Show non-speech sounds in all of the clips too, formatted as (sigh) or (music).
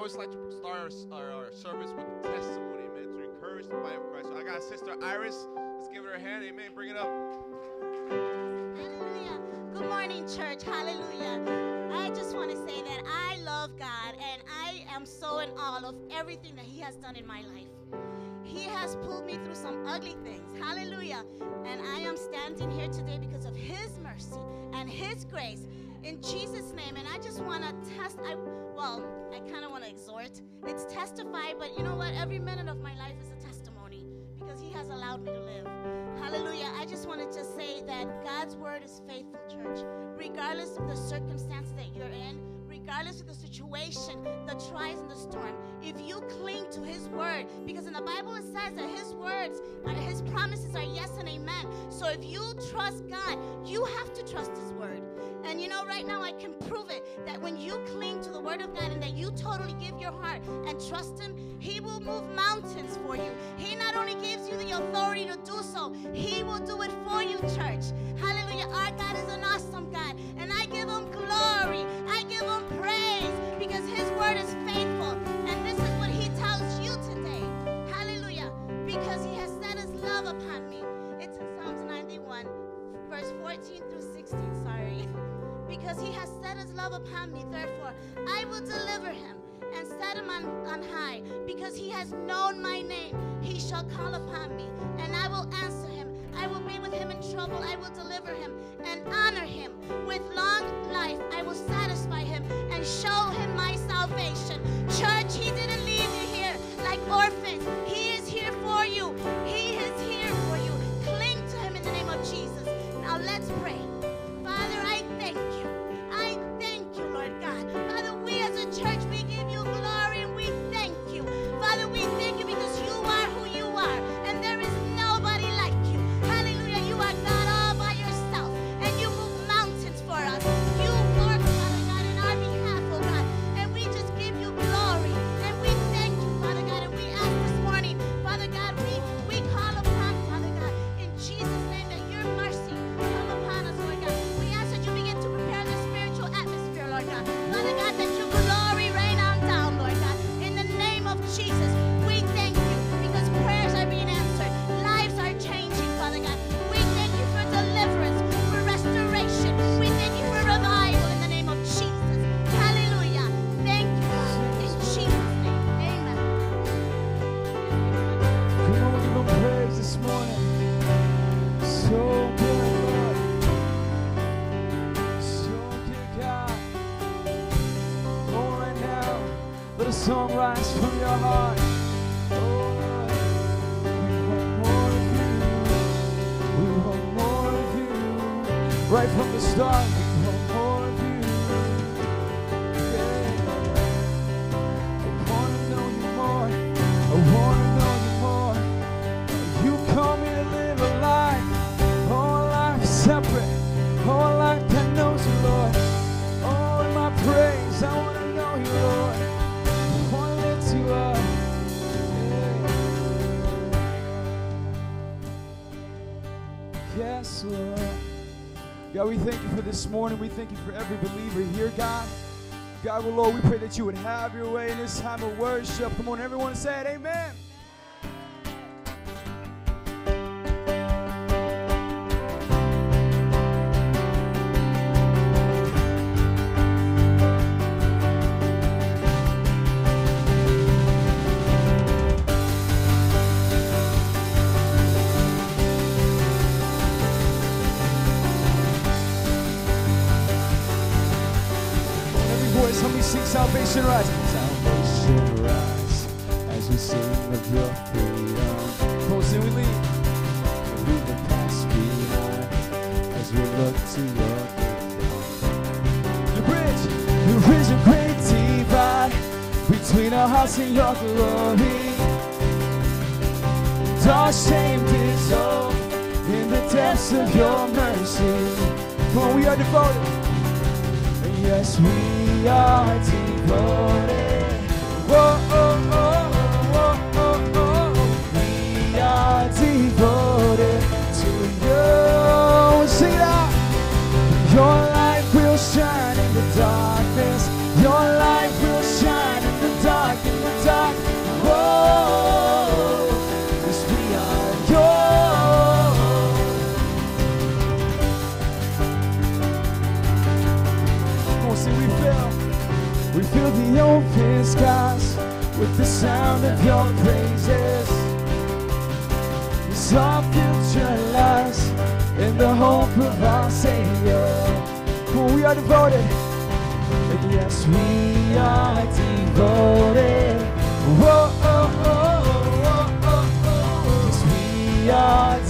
always like to start our, our, service with a testimony, amen, to encourage the body of Christ. So I got Sister Iris. Let's give her a hand, amen. Bring it up. Hallelujah. Good morning, church. Hallelujah. I just want to say that I love God and I am so in awe of everything that He has done in my life. He has pulled me through some ugly things. Hallelujah. And I am standing here today because of His mercy and His grace in Jesus' name. And I just want to test, I, well, I kind of want to exhort. It's testify, but you know what? Every minute of my life is a testimony because He has allowed me to live. Hallelujah. I just want to just say that God's word is faithful, church. Regardless of the circumstances that you're in, regardless of the situation, the trials and the storm, if you cling to his word, because in the Bible it says that his words and his promises are yes and amen. So if you trust God, you have to trust his word. And you know, right now I can prove it that when you cling to the word of God and that you totally give your heart and trust him, he will move mountains for you. He not only gives you the authority to do so, he will do it for you, church. Hallelujah. Our God is an awesome God. And I give him glory. I give him praise because his word is faithful. And this is what he tells you today. Hallelujah. Because he has set his love upon me. It's in Psalms 91, verse 14 through 16. Because he has set his love upon me, therefore I will deliver him and set him on, on high. Because he has known my name, he shall call upon me, and I will answer him. I will be with him in trouble. I will deliver him and honor him. With long life, I will satisfy him and show him my salvation. Church, he didn't leave you here like orphans. He is here for you. He is here for you. Cling to him in the name of Jesus. Now let's pray. Father, I thank you. More of you. Yeah. I want to know you more. I want to know you more. You call me to live a life, life separate, life that knows you, Lord. In my praise, I want to know you, Lord. I want to lift you up. Yeah. Yes, Lord. God, we thank you for this morning. We thank you for every believer here, God. God, well, Lord, we pray that you would have your way in this time of worship. Come on, everyone say it. Amen. Our your glory. Our shame dissolved in the depths of your mercy. On, we are devoted. Yes, we are devoted. Whoa, with the sound of your praises. Our future lies in the hope of our Savior. For we are devoted. And yes, we are devoted. Whoa, oh, oh, oh, oh, oh. Yes, we are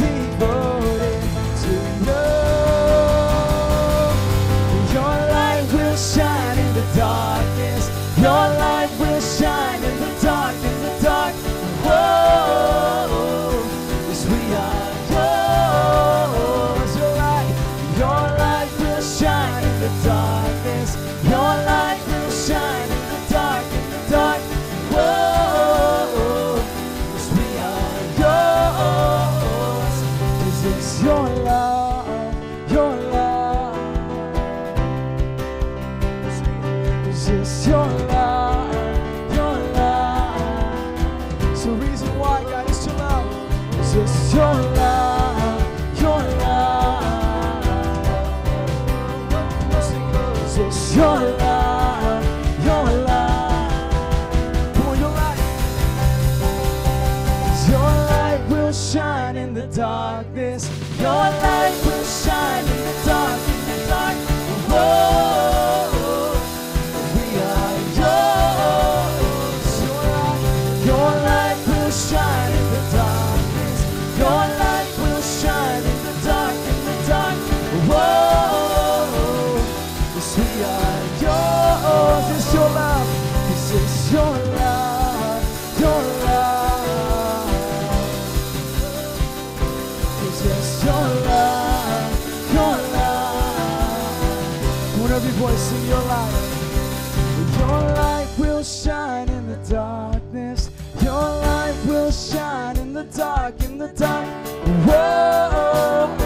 your light will shine in the darkness. Your every voice in your life. Your light will shine in the darkness. Your light will shine in the dark, in the dark. Whoa.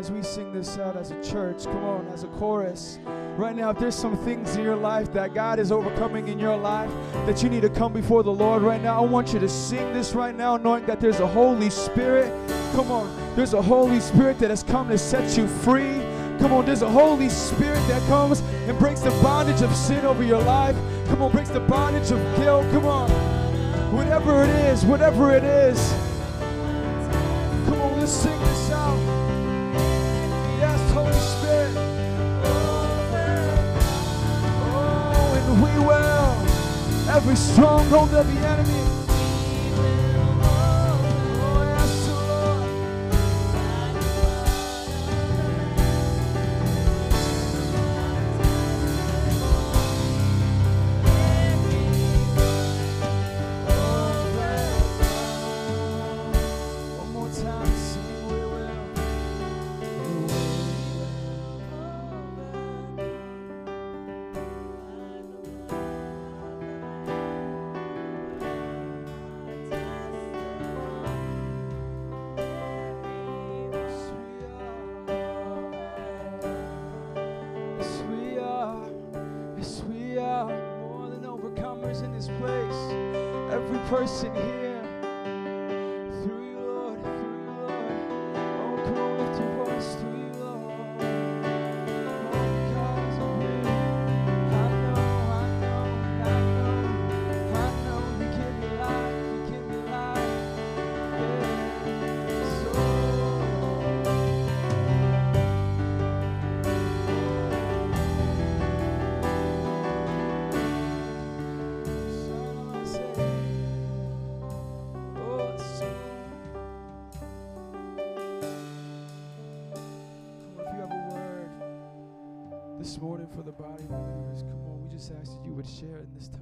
As we sing this out as a church, come on, as a chorus. Right now, if there's some things in your life that God is overcoming in your life that you need to come before the Lord right now, I want you to sing this right now, knowing that there's a Holy Spirit. Come on, there's a Holy Spirit that has come to set you free. Come on, there's a Holy Spirit that comes and breaks the bondage of sin over your life. Come on, breaks the bondage of guilt. Come on, whatever it is, whatever it is. Every stronghold of the enemy. You would share in this time.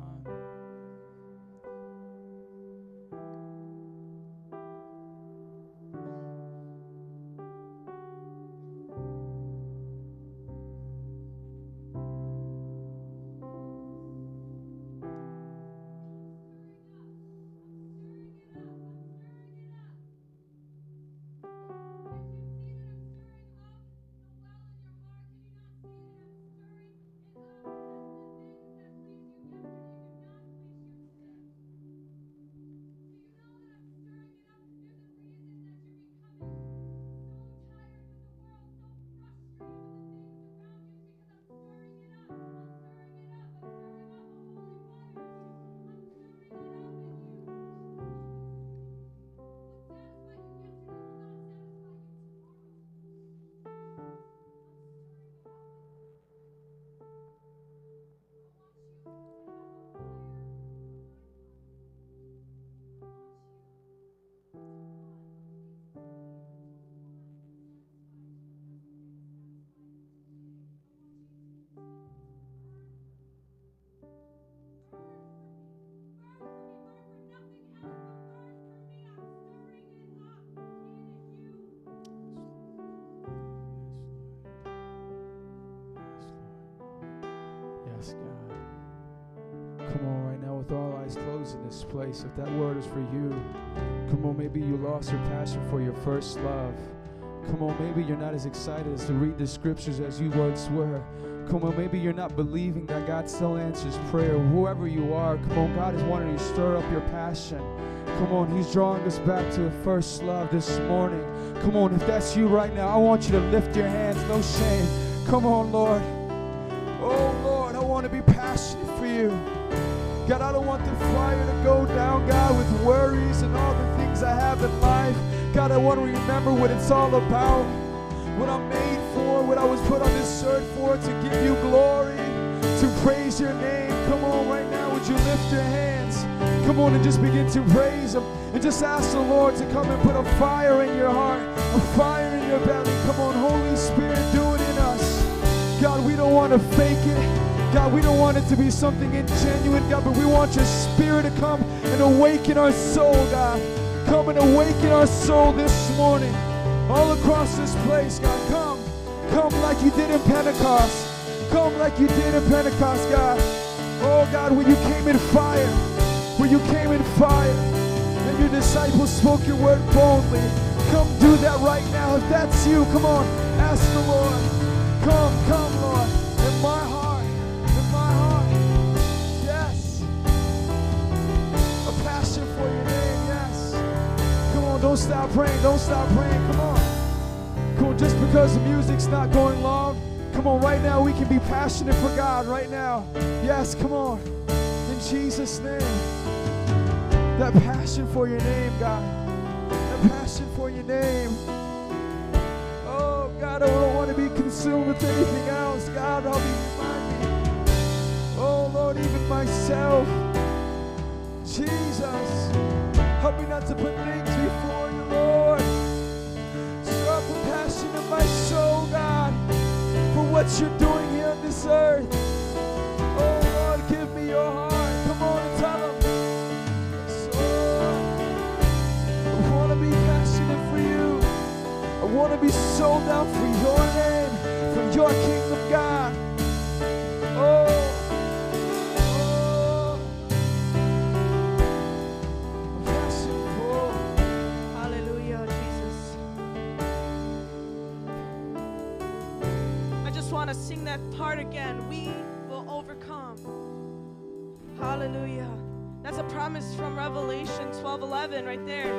Eyes closed in this place, if that word is for you, come on, maybe you lost your passion for your first love. Come on, maybe you're not as excited as to read the scriptures as you once were. Come on, maybe you're not believing that God still answers prayer. Whoever you are, come on, God is wanting to stir up your passion. Come on, He's drawing us back to the first love this morning. Come on, if that's you right now, I want you to lift your hands, no shame. Come on, Lord. God, I don't want the fire to go down, God, with worries and all the things I have in life. God, I want to remember what it's all about, what I'm made for, what I was put on this earth for, to give you glory, to praise your name. Come on, right now, would you lift your hands? Come on and just begin to praise Him and just ask the Lord to come and put a fire in your heart, a fire in your belly. Come on, Holy Spirit, do it in us. God, we don't want to fake it. God, we don't want it to be something ingenuine, God, but we want your spirit to come and awaken our soul, God. Come and awaken our soul this morning. All across this place, God. Come. Come like you did in Pentecost. Come like you did in Pentecost, God. Oh, God, when you came in fire, when you came in fire, and your disciples spoke your word boldly. Come do that right now. If that's you, come on. Ask the Lord. Come, come, stop praying. Don't stop praying. Come on. Come on, just because the music's not going long, come on, right now we can be passionate for God right now. Yes, come on. In Jesus' name. That passion for your name, God. That passion for your name. Oh, God, I don't want to be consumed with anything else. God, help me remind me. Oh, Lord, even myself. Jesus. Help me not to put things what you're doing here on this earth. Oh, Lord, give me your heart. Come on and tell. Yes, Lord. I want to be passionate for you. I want to be sold out for your name, for your kingdom, just want to sing that part again. We will overcome. Hallelujah. That's a promise from Revelation 12:11 right there.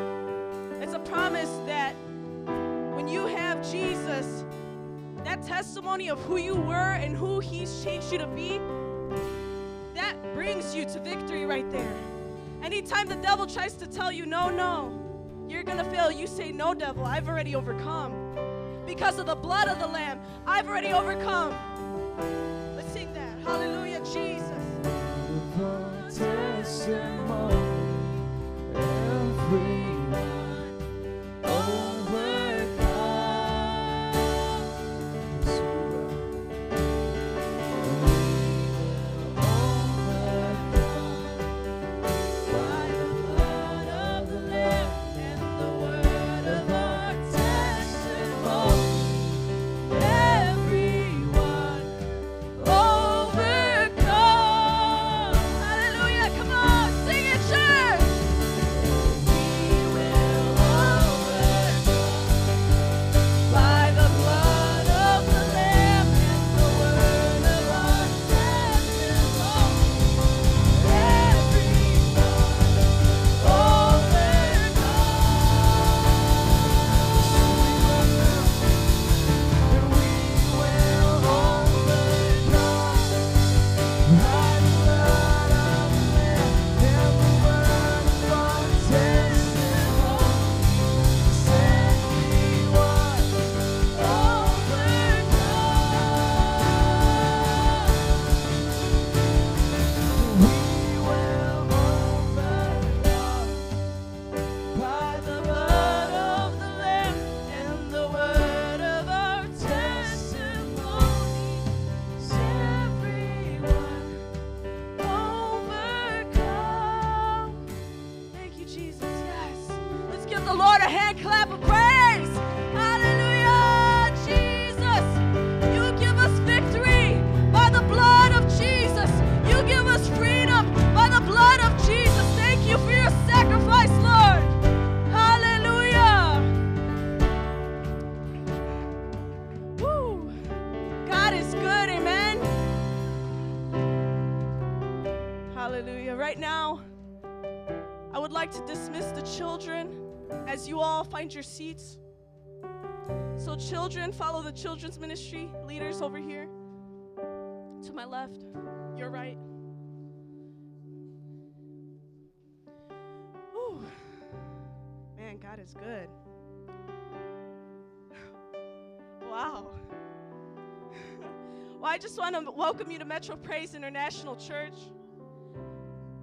It's a promise that when you have Jesus, that testimony of who you were and who he's changed you to be, that brings you to victory right there. Anytime the devil tries to tell you, no, no, you're gonna fail, you say, no, devil, I've already overcome. Because of the blood of the Lamb, I've already overcome. Let's sing that. Hallelujah, children, follow the children's ministry leaders over here. To my left, your right. Whew. Man, God is good. Wow. (laughs) well, I just want to welcome you to Metro Praise International Church.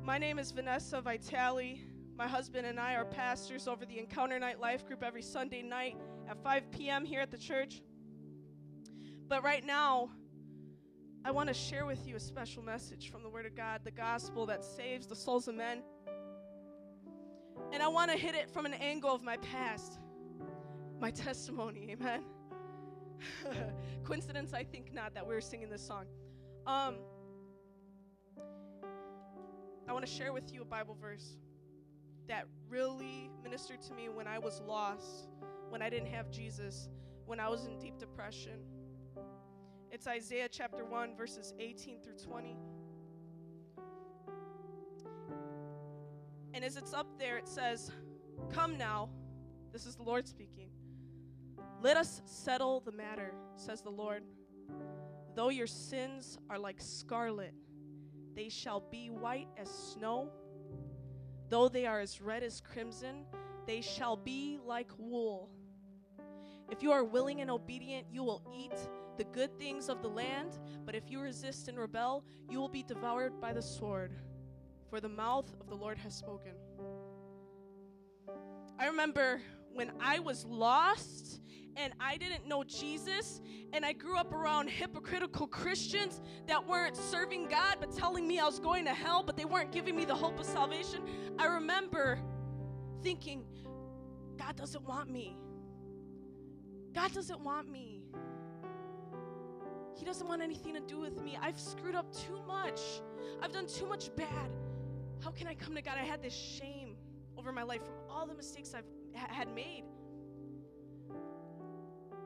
My name is Vanessa Vitale. My husband and I are pastors over the Encounter Night Life Group every Sunday night at 5 p.m. here at the church. But right now, I want to share with you a special message from the Word of God, the gospel that saves the souls of men. And I want to hit it from an angle of my past, my testimony, amen. (laughs) Coincidence? I think not that we were singing this song. Um, I want to share with you a Bible verse that really ministered to me when I was lost, when I didn't have Jesus, when I was in deep depression. It's Isaiah chapter 1, verses 18 through 20. And as it's up there, it says, Come now, this is the Lord speaking. Let us settle the matter, says the Lord. Though your sins are like scarlet, they shall be white as snow. Though they are as red as crimson, they shall be like wool. If you are willing and obedient, you will eat the good things of the land, but if you resist and rebel, you will be devoured by the sword. For the mouth of the Lord has spoken. I remember when I was lost and I didn't know Jesus, and I grew up around hypocritical Christians that weren't serving God but telling me I was going to hell, but they weren't giving me the hope of salvation. I remember thinking, God doesn't want me. God doesn't want me. He doesn't want anything to do with me. I've screwed up too much. I've done too much bad. How can I come to God? I had this shame over my life from all the mistakes I've ha- had made.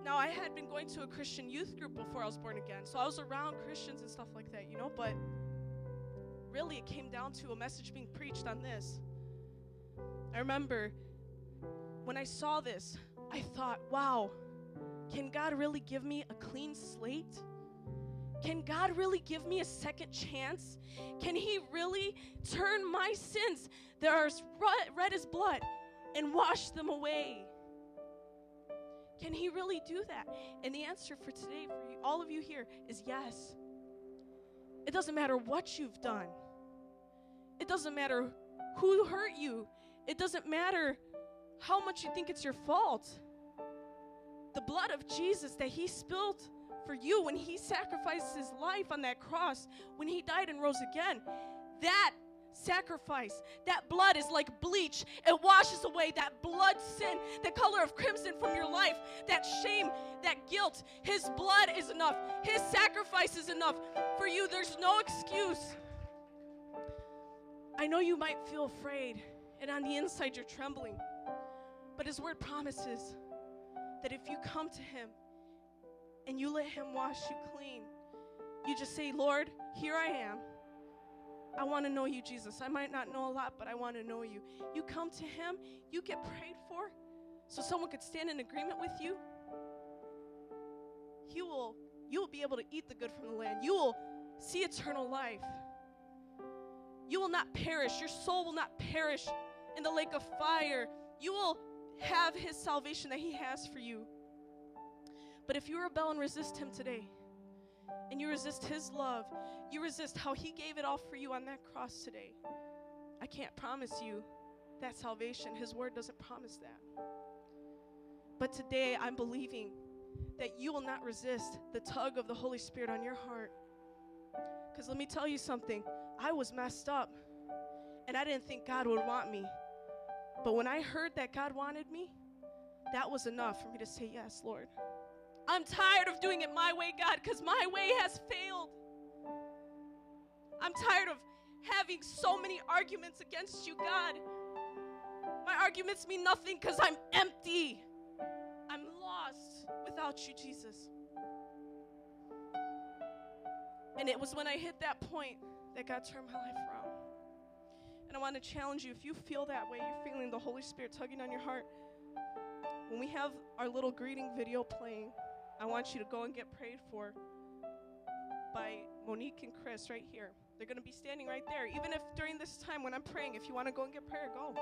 Now, I had been going to a Christian youth group before I was born again, so I was around Christians and stuff like that, you know, but really it came down to a message being preached on this. I remember when I saw this, I thought, wow, can God really give me a clean slate? Can God really give me a second chance? Can He really turn my sins that are red, as blood and wash them away? Can He really do that? And the answer for today, for all of you here, is yes. It doesn't matter what you've done, it doesn't matter who hurt you, it doesn't matter how much you think it's your fault. The blood of Jesus that He spilled for you when He sacrificed His life on that cross, when He died and rose again, that sacrifice, that blood is like bleach. It washes away that blood sin, the color of crimson from your life, that shame, that guilt. His blood is enough, His sacrifice is enough for you. There's no excuse. I know you might feel afraid, and on the inside you're trembling, but His word promises that if you come to Him and you let Him wash you clean, you just say, Lord, here I am. I want to know you, Jesus. I might not know a lot, but I want to know you. You come to Him, you get prayed for, so someone could stand in agreement with you. He will, you will be able to eat the good from the land. You will see eternal life. You will not perish. Your soul will not perish in the lake of fire. You will have His salvation that He has for you. But if you rebel and resist Him today, and you resist His love, you resist how He gave it all for you on that cross today, I can't promise you that salvation. His word doesn't promise that. But today I'm believing that you will not resist the tug of the Holy Spirit on your heart. Because let me tell you something I was messed up, and I didn't think God would want me. But when I heard that God wanted me, that was enough for me to say, Yes, Lord. I'm tired of doing it my way, God, because my way has failed. I'm tired of having so many arguments against you, God. My arguments mean nothing because I'm empty. I'm lost without you, Jesus. And it was when I hit that point that God turned my life around. And I want to challenge you if you feel that way, you're feeling the Holy Spirit tugging on your heart. When we have our little greeting video playing, I want you to go and get prayed for by Monique and Chris right here. They're going to be standing right there. Even if during this time when I'm praying, if you want to go and get prayer, go.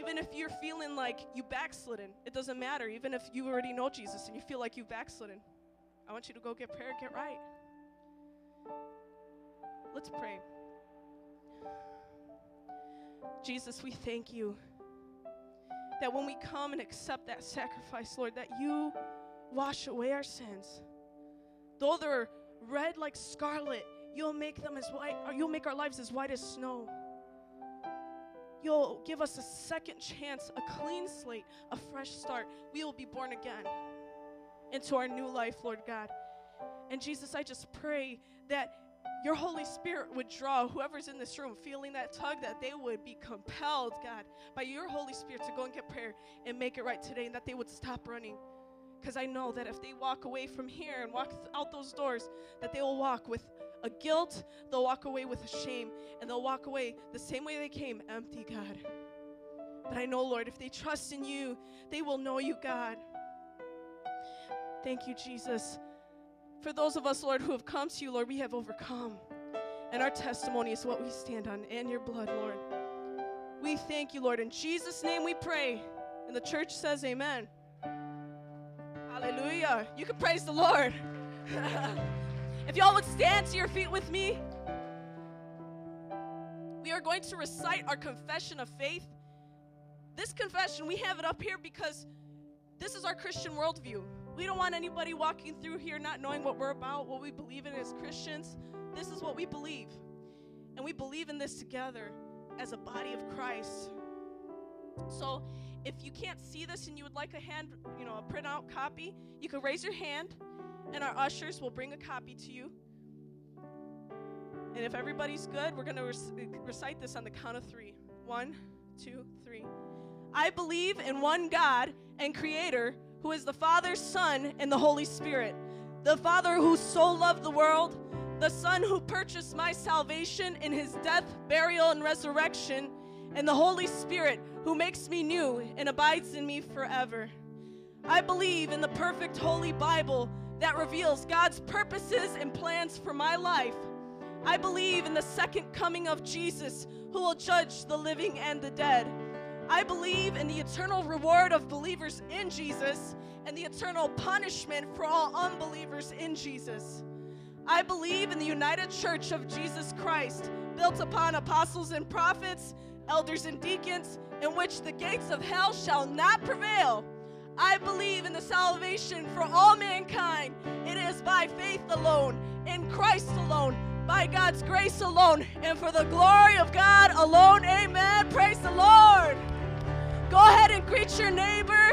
Even if you're feeling like you backslidden, it doesn't matter. Even if you already know Jesus and you feel like you've backslidden, I want you to go get prayer, get right. Let's pray. Jesus, we thank you that when we come and accept that sacrifice, Lord, that you wash away our sins. Though they're red like scarlet, you'll make them as white, or you'll make our lives as white as snow. You'll give us a second chance, a clean slate, a fresh start. We will be born again into our new life, Lord God. And Jesus, I just pray that your Holy Spirit would draw whoever's in this room feeling that tug, that they would be compelled, God, by your Holy Spirit to go and get prayer and make it right today, and that they would stop running. Because I know that if they walk away from here and walk out those doors, that they will walk with a guilt, they'll walk away with a shame, and they'll walk away the same way they came, empty, God. But I know, Lord, if they trust in you, they will know you, God. Thank you, Jesus. For those of us, Lord, who have come to you, Lord, we have overcome. And our testimony is what we stand on and your blood, Lord. We thank you, Lord. In Jesus' name we pray. And the church says, Amen. Hallelujah. You can praise the Lord. (laughs) if y'all would stand to your feet with me, we are going to recite our confession of faith. This confession, we have it up here because this is our Christian worldview. We don't want anybody walking through here not knowing what we're about, what we believe in as Christians. This is what we believe. And we believe in this together as a body of Christ. So, if you can't see this and you would like a hand, you know, a printout copy, you can raise your hand and our ushers will bring a copy to you. And if everybody's good, we're going to rec- recite this on the count of three. One, two, three. I believe in one God and Creator who is the Father, Son, and the Holy Spirit. The Father who so loved the world, the Son who purchased my salvation in his death, burial, and resurrection, and the Holy Spirit who makes me new and abides in me forever. I believe in the perfect Holy Bible that reveals God's purposes and plans for my life. I believe in the second coming of Jesus who will judge the living and the dead. I believe in the eternal reward of believers in Jesus and the eternal punishment for all unbelievers in Jesus. I believe in the united church of Jesus Christ, built upon apostles and prophets, elders and deacons, in which the gates of hell shall not prevail. I believe in the salvation for all mankind. It is by faith alone, in Christ alone, by God's grace alone, and for the glory of God alone. Amen. Praise the Lord. Go ahead and greet your neighbor.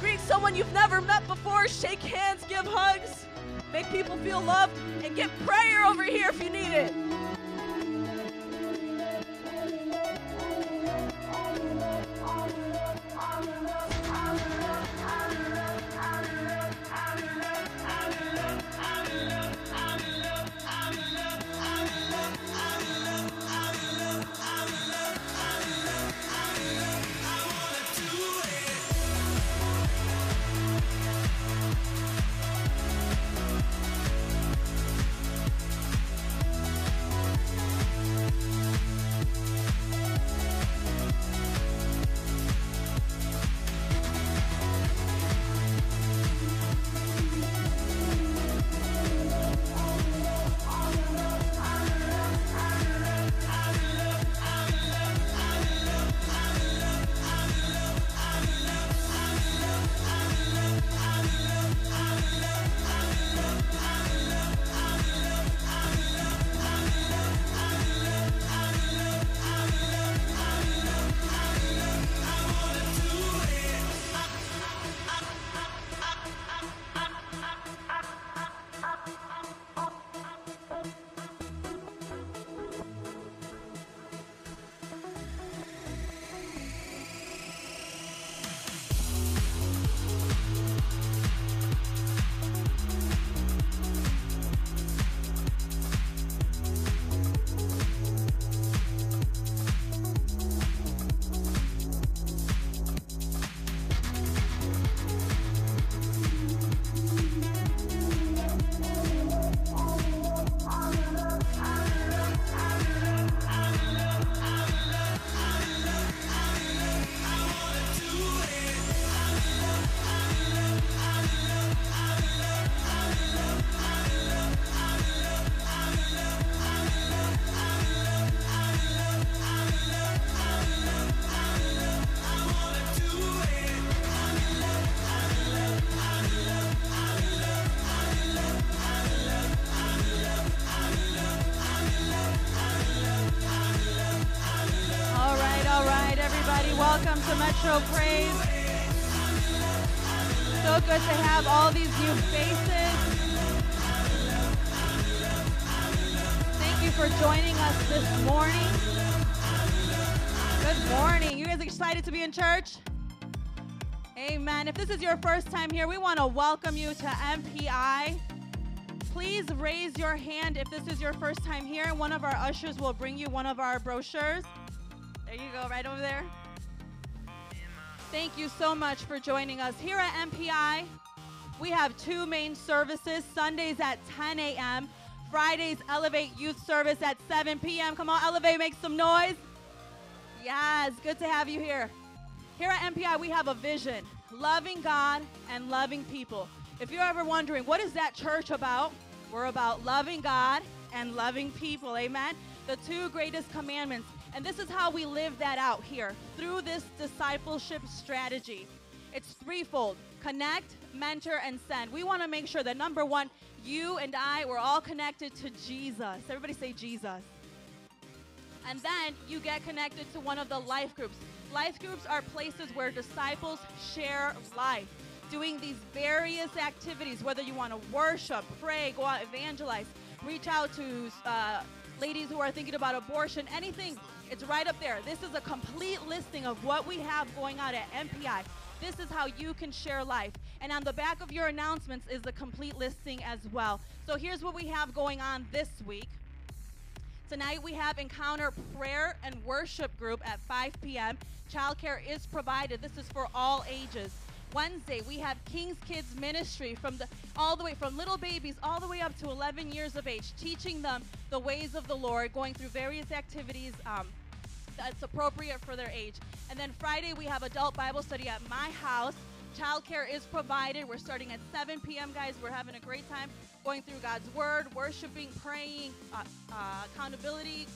Greet someone you've never met before. Shake hands, give hugs, make people feel loved, and get prayer over here if you need it. Is your first time here, we want to welcome you to MPI. Please raise your hand if this is your first time here. One of our ushers will bring you one of our brochures. There you go, right over there. Thank you so much for joining us. Here at MPI, we have two main services Sundays at 10 a.m., Fridays, Elevate Youth Service at 7 p.m. Come on, Elevate, make some noise. Yes, good to have you here. Here at MPI, we have a vision loving God and loving people. If you're ever wondering, what is that church about? We're about loving God and loving people. Amen. The two greatest commandments. And this is how we live that out here through this discipleship strategy. It's threefold connect, mentor, and send. We want to make sure that number one, you and I, we're all connected to Jesus. Everybody say Jesus. And then you get connected to one of the life groups. Life groups are places where disciples share life, doing these various activities, whether you want to worship, pray, go out, evangelize, reach out to uh, ladies who are thinking about abortion, anything. It's right up there. This is a complete listing of what we have going on at MPI. This is how you can share life. And on the back of your announcements is the complete listing as well. So here's what we have going on this week. Tonight we have Encounter Prayer and Worship Group at 5 p.m. Childcare is provided. This is for all ages. Wednesday we have King's Kids Ministry from the all the way from little babies all the way up to 11 years of age, teaching them the ways of the Lord, going through various activities um, that's appropriate for their age. And then Friday we have Adult Bible Study at my house. Childcare is provided. We're starting at 7 p.m., guys. We're having a great time going through God's Word, worshiping, praying, uh, uh, accountability,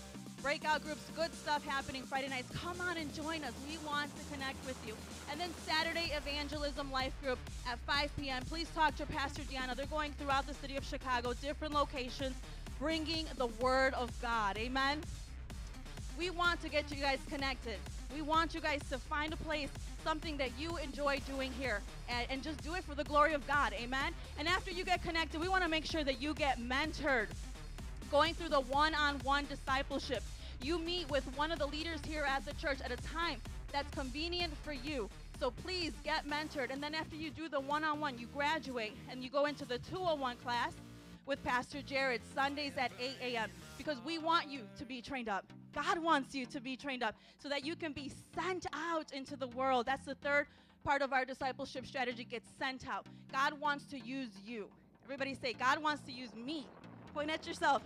breakout groups, good stuff happening Friday nights. Come on and join us. We want to connect with you. And then Saturday Evangelism Life Group at 5 p.m. Please talk to Pastor Deanna. They're going throughout the city of Chicago, different locations, bringing the Word of God. Amen. We want to get you guys connected. We want you guys to find a place, something that you enjoy doing here, and, and just do it for the glory of God. Amen. And after you get connected, we want to make sure that you get mentored going through the one on one discipleship. You meet with one of the leaders here at the church at a time that's convenient for you. So please get mentored. And then after you do the one on one, you graduate and you go into the 201 class with Pastor Jared Sundays at 8 a.m. because we want you to be trained up. God wants you to be trained up so that you can be sent out into the world. That's the third part of our discipleship strategy get sent out. God wants to use you. Everybody say, God wants to use me. Point at yourself.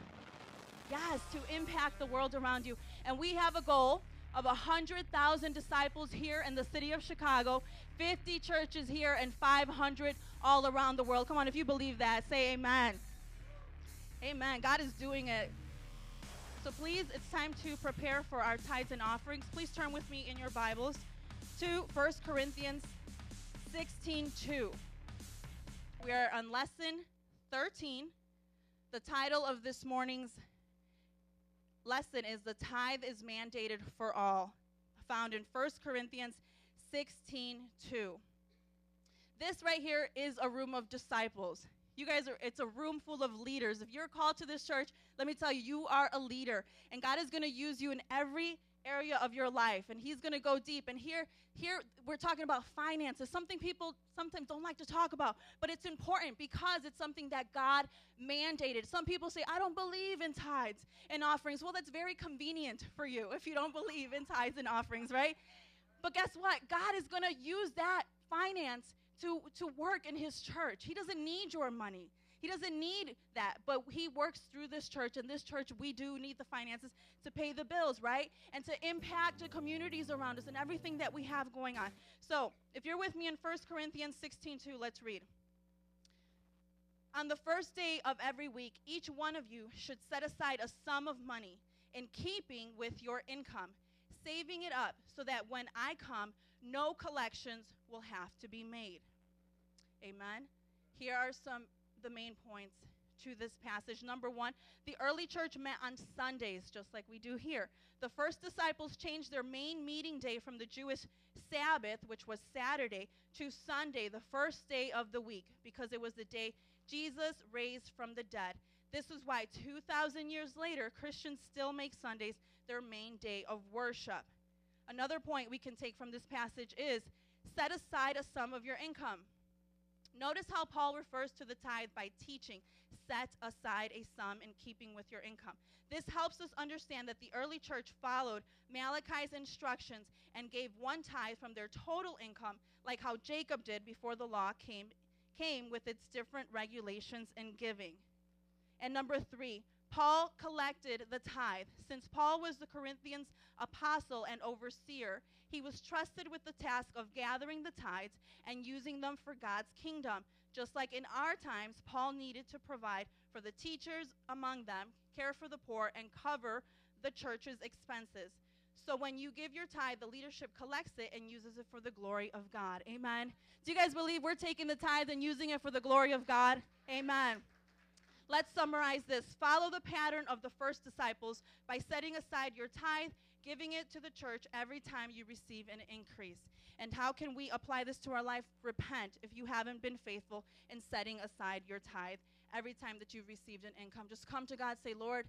Yes, to impact the world around you. And we have a goal of 100,000 disciples here in the city of Chicago, 50 churches here, and 500 all around the world. Come on, if you believe that, say amen. Amen. God is doing it. So please, it's time to prepare for our tithes and offerings. Please turn with me in your Bibles to 1 Corinthians 16 2. We are on lesson 13. The title of this morning's lesson is The Tithe is Mandated for All, found in 1 Corinthians 16 2. This right here is a room of disciples. You guys are, it's a room full of leaders. If you're called to this church, let me tell you, you are a leader. And God is going to use you in every area of your life. And He's going to go deep. And here, here we're talking about finances, something people sometimes don't like to talk about. But it's important because it's something that God mandated. Some people say, I don't believe in tithes and offerings. Well, that's very convenient for you if you don't believe in tithes and offerings, right? But guess what? God is going to use that finance to, to work in his church. He doesn't need your money. He doesn't need that, but he works through this church, and this church, we do need the finances to pay the bills, right? And to impact the communities around us and everything that we have going on. So, if you're with me in 1 Corinthians 16 2, let's read. On the first day of every week, each one of you should set aside a sum of money in keeping with your income, saving it up so that when I come, no collections will have to be made. Amen. Here are some the main points to this passage. Number 1, the early church met on Sundays just like we do here. The first disciples changed their main meeting day from the Jewish Sabbath, which was Saturday, to Sunday, the first day of the week, because it was the day Jesus raised from the dead. This is why 2,000 years later, Christians still make Sundays their main day of worship. Another point we can take from this passage is set aside a sum of your income. Notice how Paul refers to the tithe by teaching, set aside a sum in keeping with your income. This helps us understand that the early church followed Malachi's instructions and gave one tithe from their total income, like how Jacob did before the law came, came with its different regulations and giving. And number three, Paul collected the tithe. Since Paul was the Corinthians apostle and overseer, he was trusted with the task of gathering the tithes and using them for God's kingdom. Just like in our times, Paul needed to provide for the teachers among them, care for the poor, and cover the church's expenses. So when you give your tithe, the leadership collects it and uses it for the glory of God. Amen. Do you guys believe we're taking the tithe and using it for the glory of God? Amen. Let's summarize this. Follow the pattern of the first disciples by setting aside your tithe, giving it to the church every time you receive an increase. And how can we apply this to our life? Repent if you haven't been faithful in setting aside your tithe every time that you've received an income. Just come to God, say, Lord,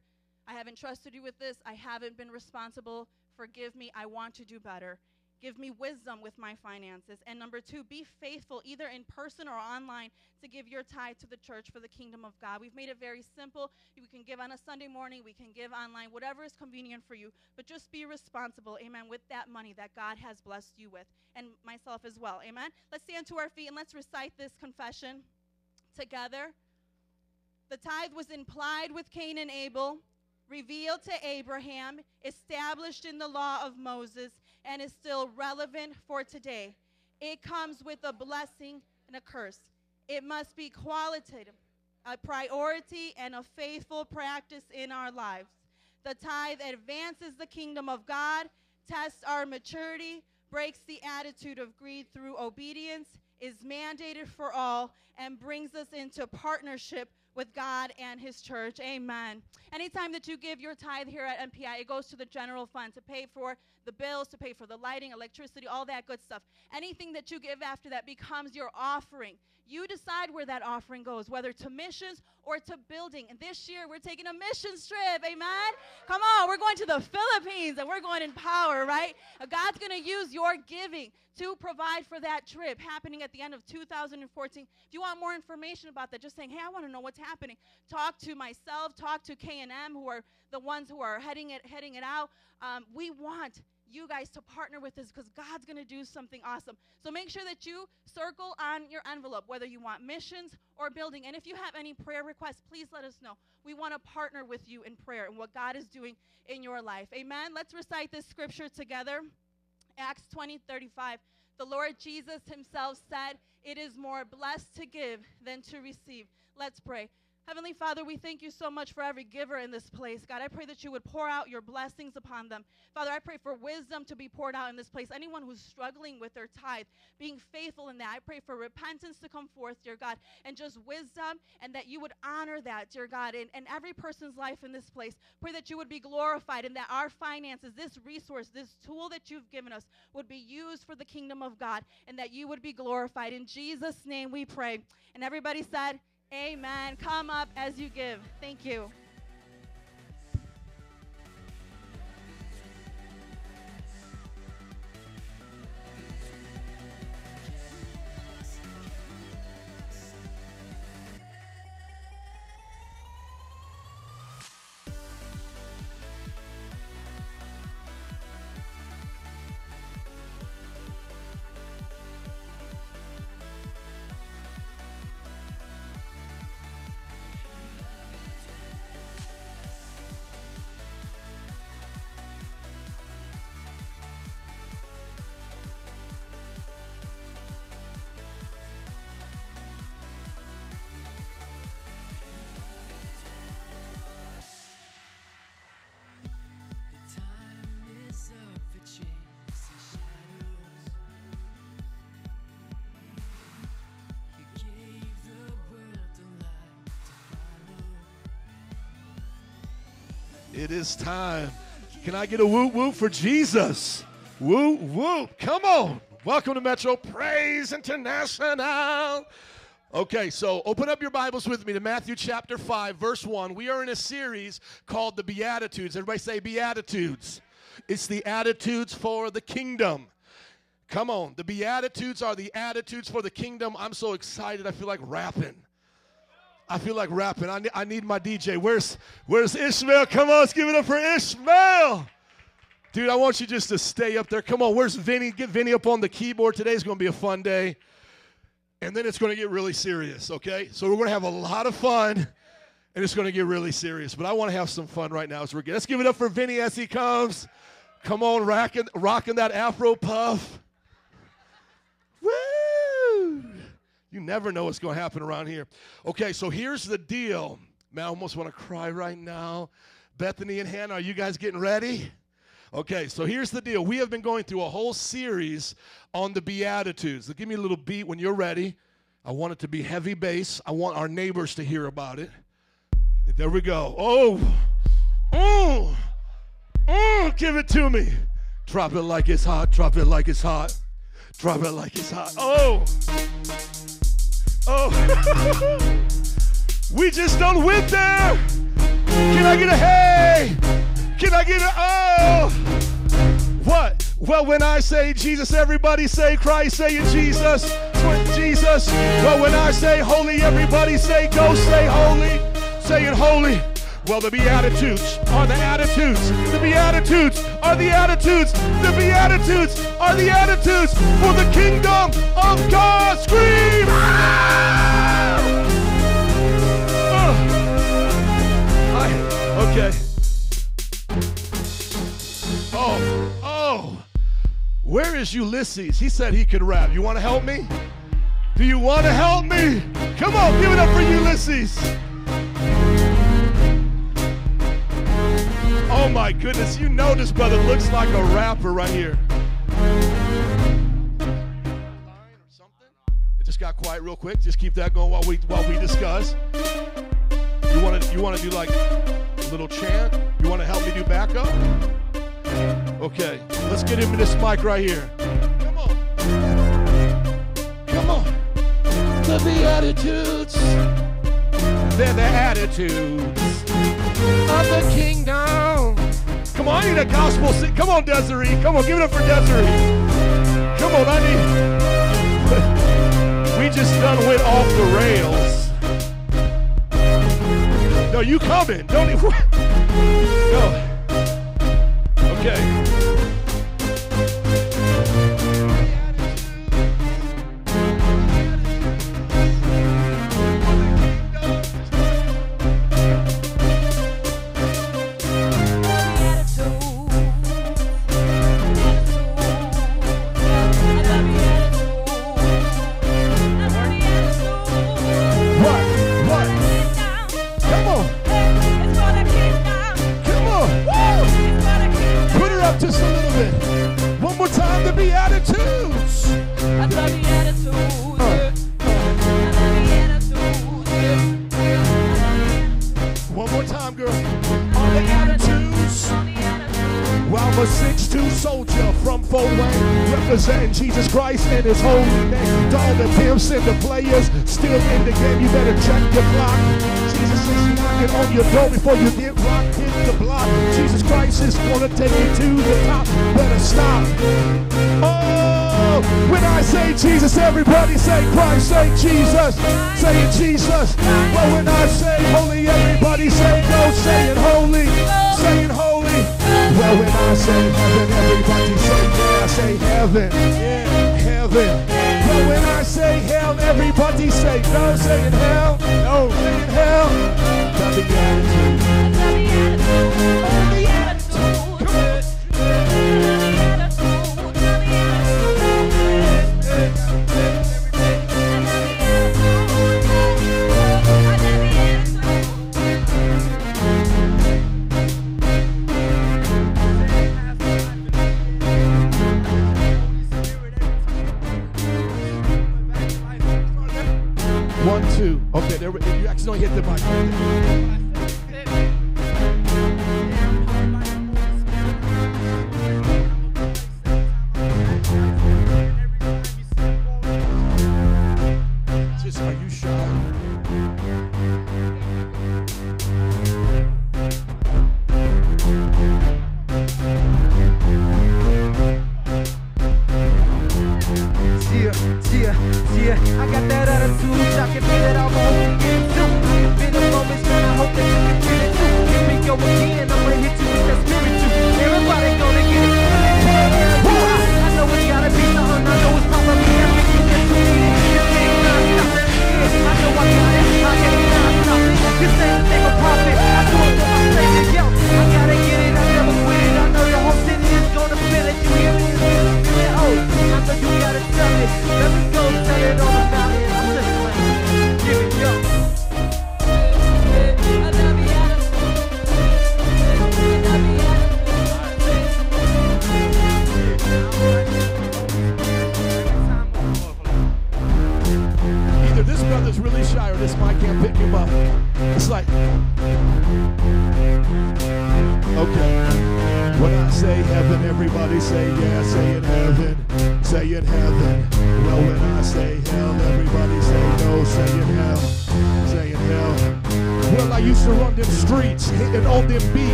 I haven't trusted you with this. I haven't been responsible. Forgive me. I want to do better. Give me wisdom with my finances. And number two, be faithful, either in person or online, to give your tithe to the church for the kingdom of God. We've made it very simple. We can give on a Sunday morning, we can give online, whatever is convenient for you. But just be responsible, amen, with that money that God has blessed you with, and myself as well, amen. Let's stand to our feet and let's recite this confession together. The tithe was implied with Cain and Abel revealed to Abraham, established in the law of Moses, and is still relevant for today. It comes with a blessing and a curse. It must be qualitative, a priority, and a faithful practice in our lives. The tithe advances the kingdom of God, tests our maturity, breaks the attitude of greed through obedience, is mandated for all, and brings us into partnership with God and His church. Amen. Anytime that you give your tithe here at MPI, it goes to the general fund to pay for the bills, to pay for the lighting, electricity, all that good stuff. Anything that you give after that becomes your offering. You decide where that offering goes, whether to missions or to building. And this year we're taking a missions trip. Amen. Come on, we're going to the Philippines and we're going in power, right? God's going to use your giving to provide for that trip happening at the end of 2014. If you want more information about that, just saying, "Hey, I want to know what's happening." Talk to myself, talk to K&M who are the ones who are heading it heading it out. Um, we want you guys to partner with us because God's going to do something awesome. So make sure that you circle on your envelope whether you want missions or building. And if you have any prayer requests, please let us know. We want to partner with you in prayer and what God is doing in your life. Amen. Let's recite this scripture together. Acts 20 35. The Lord Jesus himself said, It is more blessed to give than to receive. Let's pray. Heavenly Father, we thank you so much for every giver in this place. God, I pray that you would pour out your blessings upon them. Father, I pray for wisdom to be poured out in this place. Anyone who's struggling with their tithe, being faithful in that, I pray for repentance to come forth, dear God, and just wisdom, and that you would honor that, dear God, in, in every person's life in this place. Pray that you would be glorified and that our finances, this resource, this tool that you've given us, would be used for the kingdom of God, and that you would be glorified. In Jesus' name we pray. And everybody said, Amen. Come up as you give. Thank you. It is time. Can I get a whoop whoop for Jesus? Whoop whoop. Come on. Welcome to Metro Praise International. Okay, so open up your Bibles with me to Matthew chapter 5, verse 1. We are in a series called the Beatitudes. Everybody say Beatitudes. It's the attitudes for the kingdom. Come on, the Beatitudes are the attitudes for the kingdom. I'm so excited. I feel like rapping. I feel like rapping. I need, I need my DJ. Where's Where's Ishmael? Come on, let's give it up for Ishmael. Dude, I want you just to stay up there. Come on, where's Vinny? Get Vinny up on the keyboard. Today's going to be a fun day. And then it's going to get really serious, okay? So we're going to have a lot of fun, and it's going to get really serious. But I want to have some fun right now as we're getting. Let's give it up for Vinny as he comes. Come on, rocking, rocking that Afro puff. Woo! You never know what's going to happen around here. Okay, so here's the deal. Man, I almost want to cry right now. Bethany and Hannah, are you guys getting ready? Okay, so here's the deal. We have been going through a whole series on the Beatitudes. So Give me a little beat when you're ready. I want it to be heavy bass. I want our neighbors to hear about it. There we go. Oh, oh, oh, give it to me. Drop it like it's hot. Drop it like it's hot. Drop it like it's hot. Oh, oh. (laughs) we just don't win there. Can I get a hey? Can I get a oh? What? Well, when I say Jesus, everybody say Christ, say it Jesus. Swear Jesus. Well, when I say holy, everybody say go, say holy. Say it holy. Well, the Beatitudes are the attitudes. The Beatitudes are the attitudes. The Beatitudes are the attitudes for the kingdom of God. Scream! Ah! I- okay. Oh, oh. Where is Ulysses? He said he could rap. You want to help me? Do you want to help me? Come on, give it up for Ulysses. Oh my goodness, you know this brother looks like a rapper right here. It just got quiet real quick. Just keep that going while we while we discuss. You want to you want to do like a little chant? You want to help me do backup? Okay, let's get him this mic right here. Come on. Come on. The Beatitudes. They're the attitudes of the kingdom. Come on, I need a gospel sing. Come on, Desiree. Come on, give it up for Desiree. Come on, I need. (laughs) we just done went off the rails. No, you coming. Don't even. (laughs) No. Okay. A 6'2 soldier from Fort Wayne, representing Jesus Christ and his holy name. Pimps and the players still in the game, you better check your clock. Jesus is knocking on your door before you get rocked in the block. Jesus Christ is gonna take you to the top. Better stop. Oh, when I say Jesus, everybody say Christ, say Jesus, say Jesus. But when I say holy, everybody say no, say it holy, say it holy. Well, when I say heaven, everybody say yeah, I say heaven, yeah, heaven. Well, when I say hell, everybody say no, say in hell, no, say in hell. Got the attitude. One, accidentally hit the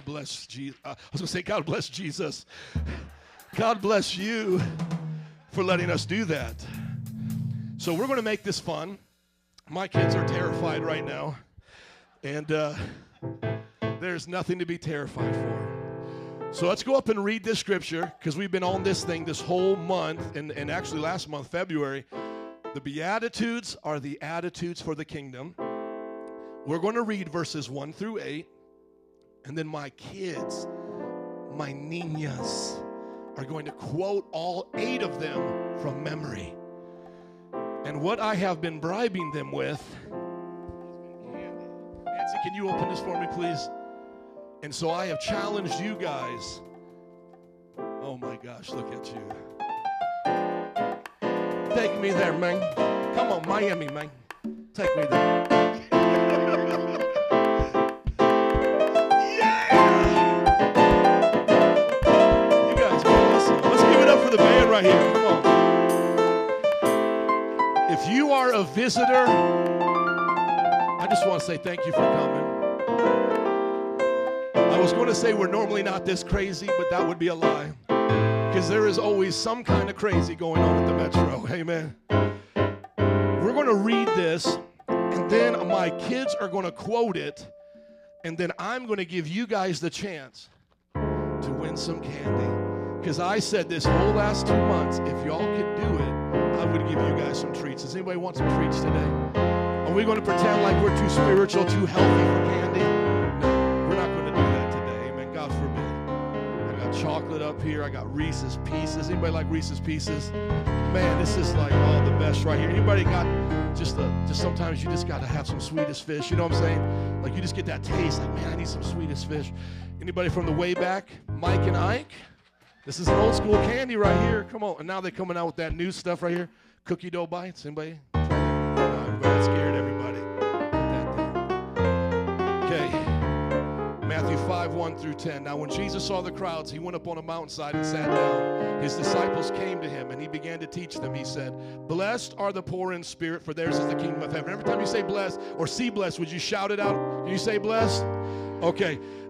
God bless Jesus. I was gonna say, God bless Jesus. God bless you for letting us do that. So we're gonna make this fun. My kids are terrified right now, and uh, there's nothing to be terrified for. So let's go up and read this scripture because we've been on this thing this whole month, and, and actually last month, February. The Beatitudes are the attitudes for the kingdom. We're going to read verses 1 through 8, and then my kids, my niñas, are going to quote all eight of them from memory. And what I have been bribing them with. Nancy, can you open this for me, please? And so I have challenged you guys. Oh my gosh, look at you. Take me there, man. Come on, Miami, man. Take me there. Right here. Come on. If you are a visitor, I just want to say thank you for coming. I was going to say we're normally not this crazy, but that would be a lie. Because there is always some kind of crazy going on at the Metro. Amen. We're going to read this, and then my kids are going to quote it, and then I'm going to give you guys the chance to win some candy. Because I said this whole last two months, if y'all could do it, I would give you guys some treats. Does anybody want some treats today? Are we going to pretend like we're too spiritual, too healthy for candy? No, we're not going to do that today. Amen. God forbid. I got chocolate up here. I got Reese's Pieces. Anybody like Reese's Pieces? Man, this is like all the best right here. Anybody got just the just sometimes you just got to have some Swedish Fish. You know what I'm saying? Like you just get that taste. Like man, I need some Swedish Fish. Anybody from the way back? Mike and Ike. This is an old school candy right here. Come on. And now they're coming out with that new stuff right here. Cookie dough bites. Anybody? everybody scared everybody. Okay. Matthew 5, 1 through 10. Now, when Jesus saw the crowds, he went up on a mountainside and sat down. His disciples came to him, and he began to teach them. He said, Blessed are the poor in spirit, for theirs is the kingdom of heaven. Every time you say blessed or see blessed, would you shout it out? Can you say blessed? Okay.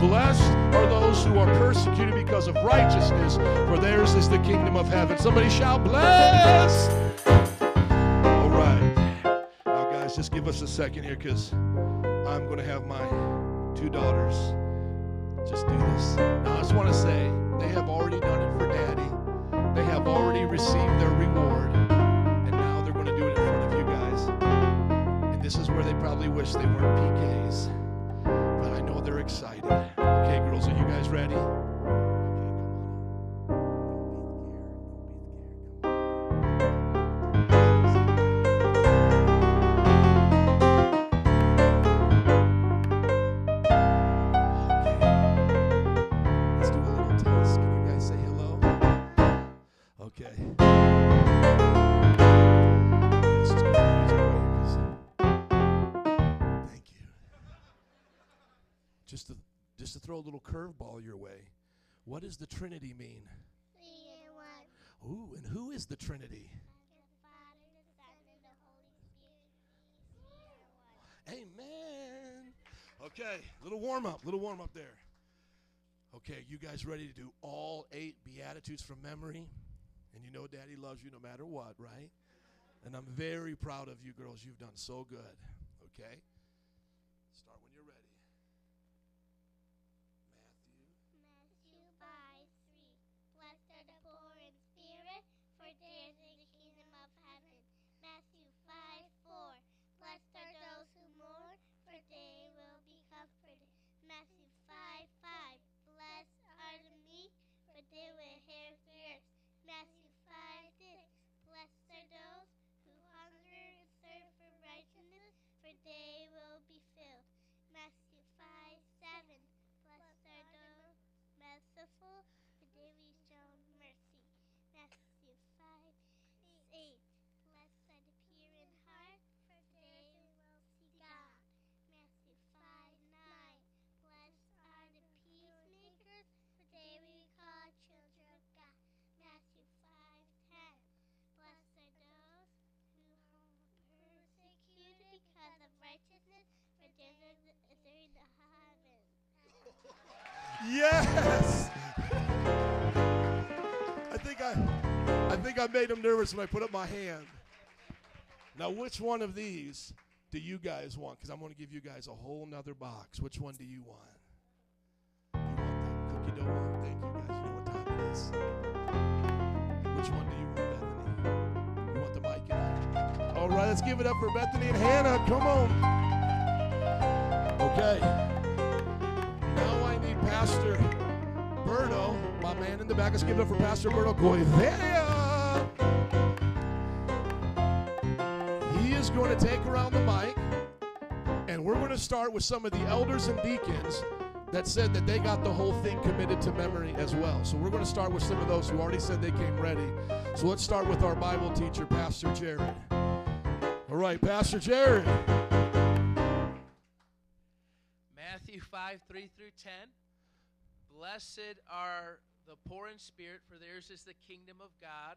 Blessed are those who are persecuted because of righteousness, for theirs is the kingdom of heaven. Somebody shout, Blessed! All right. Now, guys, just give us a second here because I'm going to have my two daughters just do this. Now, I just want to say they have already done it for daddy, they have already received their reward, and now they're going to do it in front of you guys. And this is where they probably wish they weren't PKs, they're excited. Okay, girls, are you guys ready? Does the Trinity mean? Three and one. Ooh, and who is the Trinity? The Father, the Son, and the Holy Spirit. Three and one. Amen. Okay, little warm up, little warm up there. Okay, you guys ready to do all eight Beatitudes from memory? And you know Daddy loves you no matter what, right? And I'm very proud of you girls. You've done so good. Okay? I think I made him nervous when I put up my hand. Now, which one of these do you guys want? Because I'm going to give you guys a whole nother box. Which one do you want? You want the cookie dough one? Thank you guys. You know what time it is. Which one do you want, Bethany? You want the mic? All right, let's give it up for Bethany and Hannah. Come on. Okay. Now I need Pastor Berto, my man in the back. Let's give it up for Pastor Berto Goivea. He is going to take around the mic, and we're going to start with some of the elders and deacons that said that they got the whole thing committed to memory as well. So we're going to start with some of those who already said they came ready. So let's start with our Bible teacher, Pastor Jared. All right, Pastor Jared. Matthew 5, 3 through 10. Blessed are the poor in spirit, for theirs is the kingdom of God.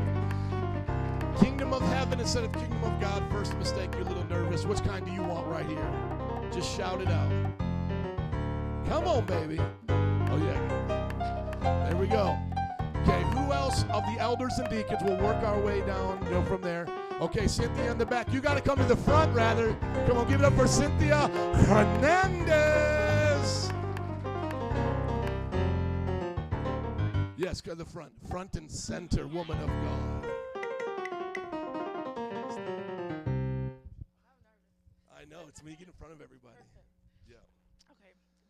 Kingdom of heaven instead of kingdom of God. First mistake, you're a little nervous. Which kind do you want right here? Just shout it out. Come on, baby. Oh, yeah. There we go. Okay, who else of the elders and deacons will work our way down know, from there? Okay, Cynthia in the back. You got to come to the front, rather. Come on, give it up for Cynthia Hernandez. Yes, go to the front. Front and center, woman of God.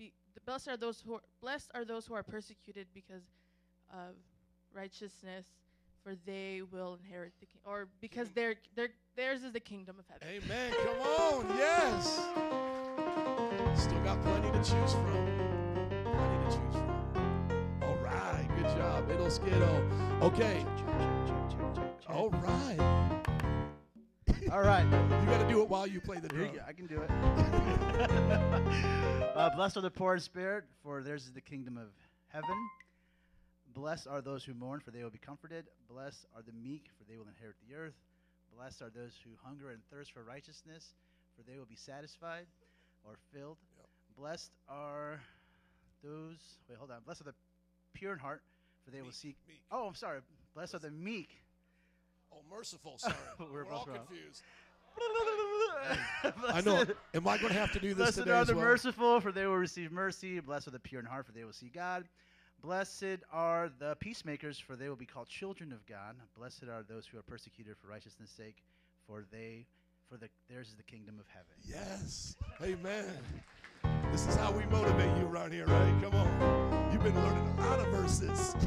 be, blessed are those who are, blessed are those who are persecuted because of righteousness, for they will inherit the king, or because their their theirs is the kingdom of heaven. Amen. Come on. Yes. Still got plenty to choose from. Plenty to choose from. All right. Good job. Little Skiddo. Okay. All right. All right. You got to do it while you play the drum. I can do it. (laughs) uh, blessed are the poor in spirit, for theirs is the kingdom of heaven. Blessed are those who mourn, for they will be comforted. Blessed are the meek, for they will inherit the earth. Blessed are those who hunger and thirst for righteousness, for they will be satisfied or filled. Blessed are those. Wait, hold on. Blessed are the pure in heart, for they will seek. Oh, I'm sorry. Blessed are the meek. Oh, merciful. Sorry. (laughs) We're We're all both wrong. confused. I know. Am I going to have to do this Blessed today are as the well? merciful, for they will receive mercy. Blessed are the pure in heart, for they will see God. Blessed are the peacemakers, for they will be called children of God. Blessed are those who are persecuted for righteousness' sake, for they, for the theirs is the kingdom of heaven. Yes. Amen. This is how we motivate you around here, right? Come on. You've been learning a lot of verses. (laughs)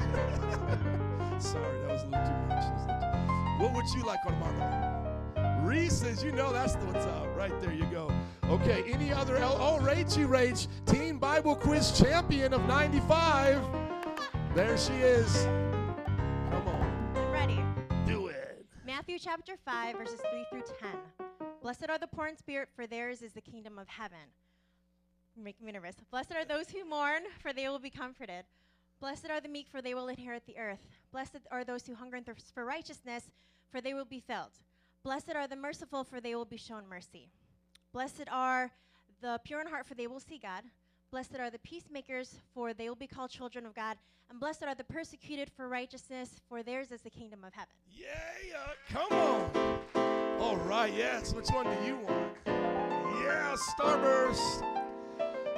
Sorry, that was a little too much. That was a little too- What would you like, Armando? Reese's, you know that's the what's up. Right there you go. Okay, any other? El- oh, Rachel Rach, Teen Bible Quiz Champion of 95. There she is. Come on. I'm ready. Do it. Matthew chapter 5, verses 3 through 10. Blessed are the poor in spirit, for theirs is the kingdom of heaven. You're making me nervous. Blessed are those who mourn, for they will be comforted. Blessed are the meek, for they will inherit the earth. Blessed are those who hunger and thirst for righteousness, for they will be filled. Blessed are the merciful, for they will be shown mercy. Blessed are the pure in heart, for they will see God. Blessed are the peacemakers, for they will be called children of God. And blessed are the persecuted for righteousness, for theirs is the kingdom of heaven. Yeah, come on. All right, yes. Which one do you want? Yeah, Starburst.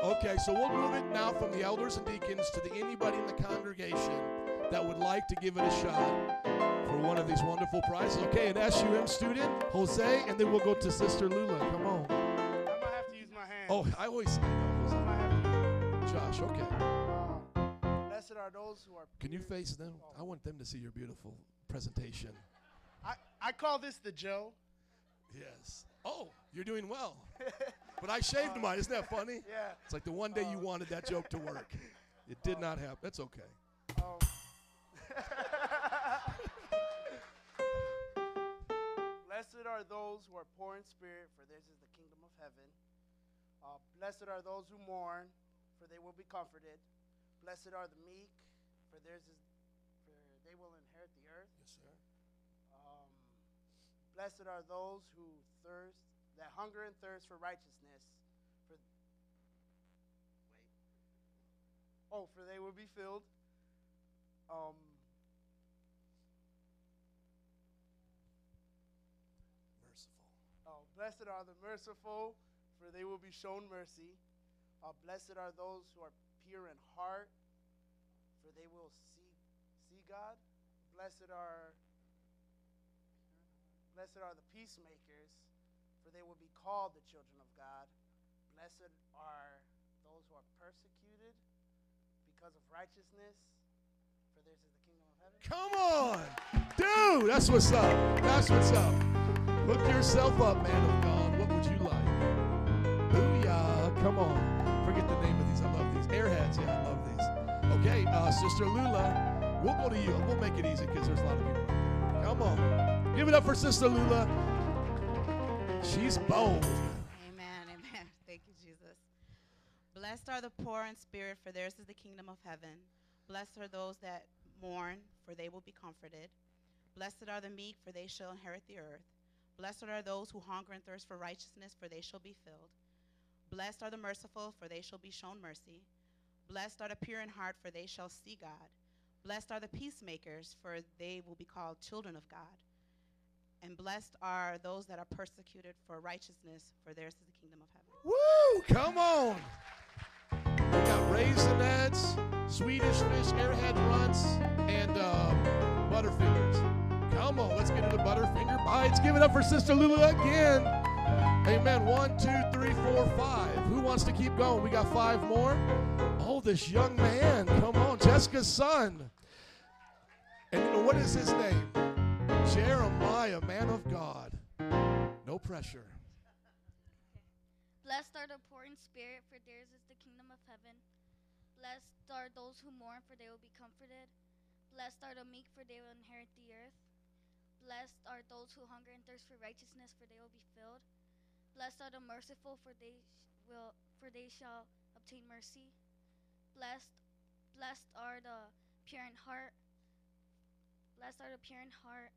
Okay, so we'll move it now from the elders and deacons to the anybody in the congregation that would like to give it a shot for one of these wonderful prizes. Okay, an SUM student, Jose, and then we'll go to Sister Lula. Come on. I might have to use my hands. Oh, I always. Say that. Josh, okay. Um, blessed are those who are. Can you face them? I want them to see your beautiful presentation. I, I call this the Joe. Yes. Oh, you're doing well. (laughs) But I shaved mine. Isn't that funny? (laughs) Yeah. It's like the one day you wanted that joke to work. (laughs) It did not happen. That's okay. Um, (laughs) Blessed are those who are poor in spirit, for theirs is the kingdom of heaven. Uh, blessed are those who mourn, for they will be comforted. Blessed are the meek, for theirs is, for they will inherit the earth. Yes, sir. Um, blessed are those who thirst, that hunger and thirst for righteousness, for wait, oh, for they will be filled. Um, Merciful. Oh, blessed are the merciful, for they will be shown mercy. Uh, blessed are those who are pure in heart, for they will see see God. Blessed are blessed are the peacemakers, for they will be called the children of God. Blessed are those who are persecuted because of righteousness, for theirs is the kingdom of heaven. Come on. Dude, that's what's up. That's what's up. Look yourself up, man of God. What would you like? Booyah. Come on. Forget the name of these. I love these. Airheads. Yeah, I love these. Okay, uh, Sister Lula, we'll go to you. We'll make it easy because there's a lot of people right there. Come on. Give it up for Sister Lula. She's bold. Amen. Amen. (laughs) Thank you, Jesus. Blessed are the poor in spirit, for theirs is the kingdom of heaven. Blessed are those that mourn, for they will be comforted. Blessed are the meek, for they shall inherit the earth. Blessed are those who hunger and thirst for righteousness, for they shall be filled. Blessed are the merciful, for they shall be shown mercy. Blessed are the pure in heart, for they shall see God. Blessed are the peacemakers, for they will be called children of God. And blessed are those that are persecuted for righteousness, for theirs is the kingdom of heaven. Woo! Come on. We got raisinets, Swedish fish, airhead runts, and uh, butterfingers. Come on, let's get into butterfinger bites. Give it up for Sister Lulu again. Amen. One, two, three, four, five. Who wants to keep going? We got five more. Oh, this young man. Come on, Jessica's son. And what is his name? Jeremiah, man of God. No pressure. Blessed are the poor in spirit, for theirs is the kingdom of heaven. Blessed are those who mourn, for they will be comforted. Blessed are the meek, for they will inherit the earth. Blessed are those who hunger and thirst for righteousness, for they will be filled. Blessed are the merciful, for they will for they shall obtain mercy. Blessed blessed are the pure in heart. Blessed are the pure in heart,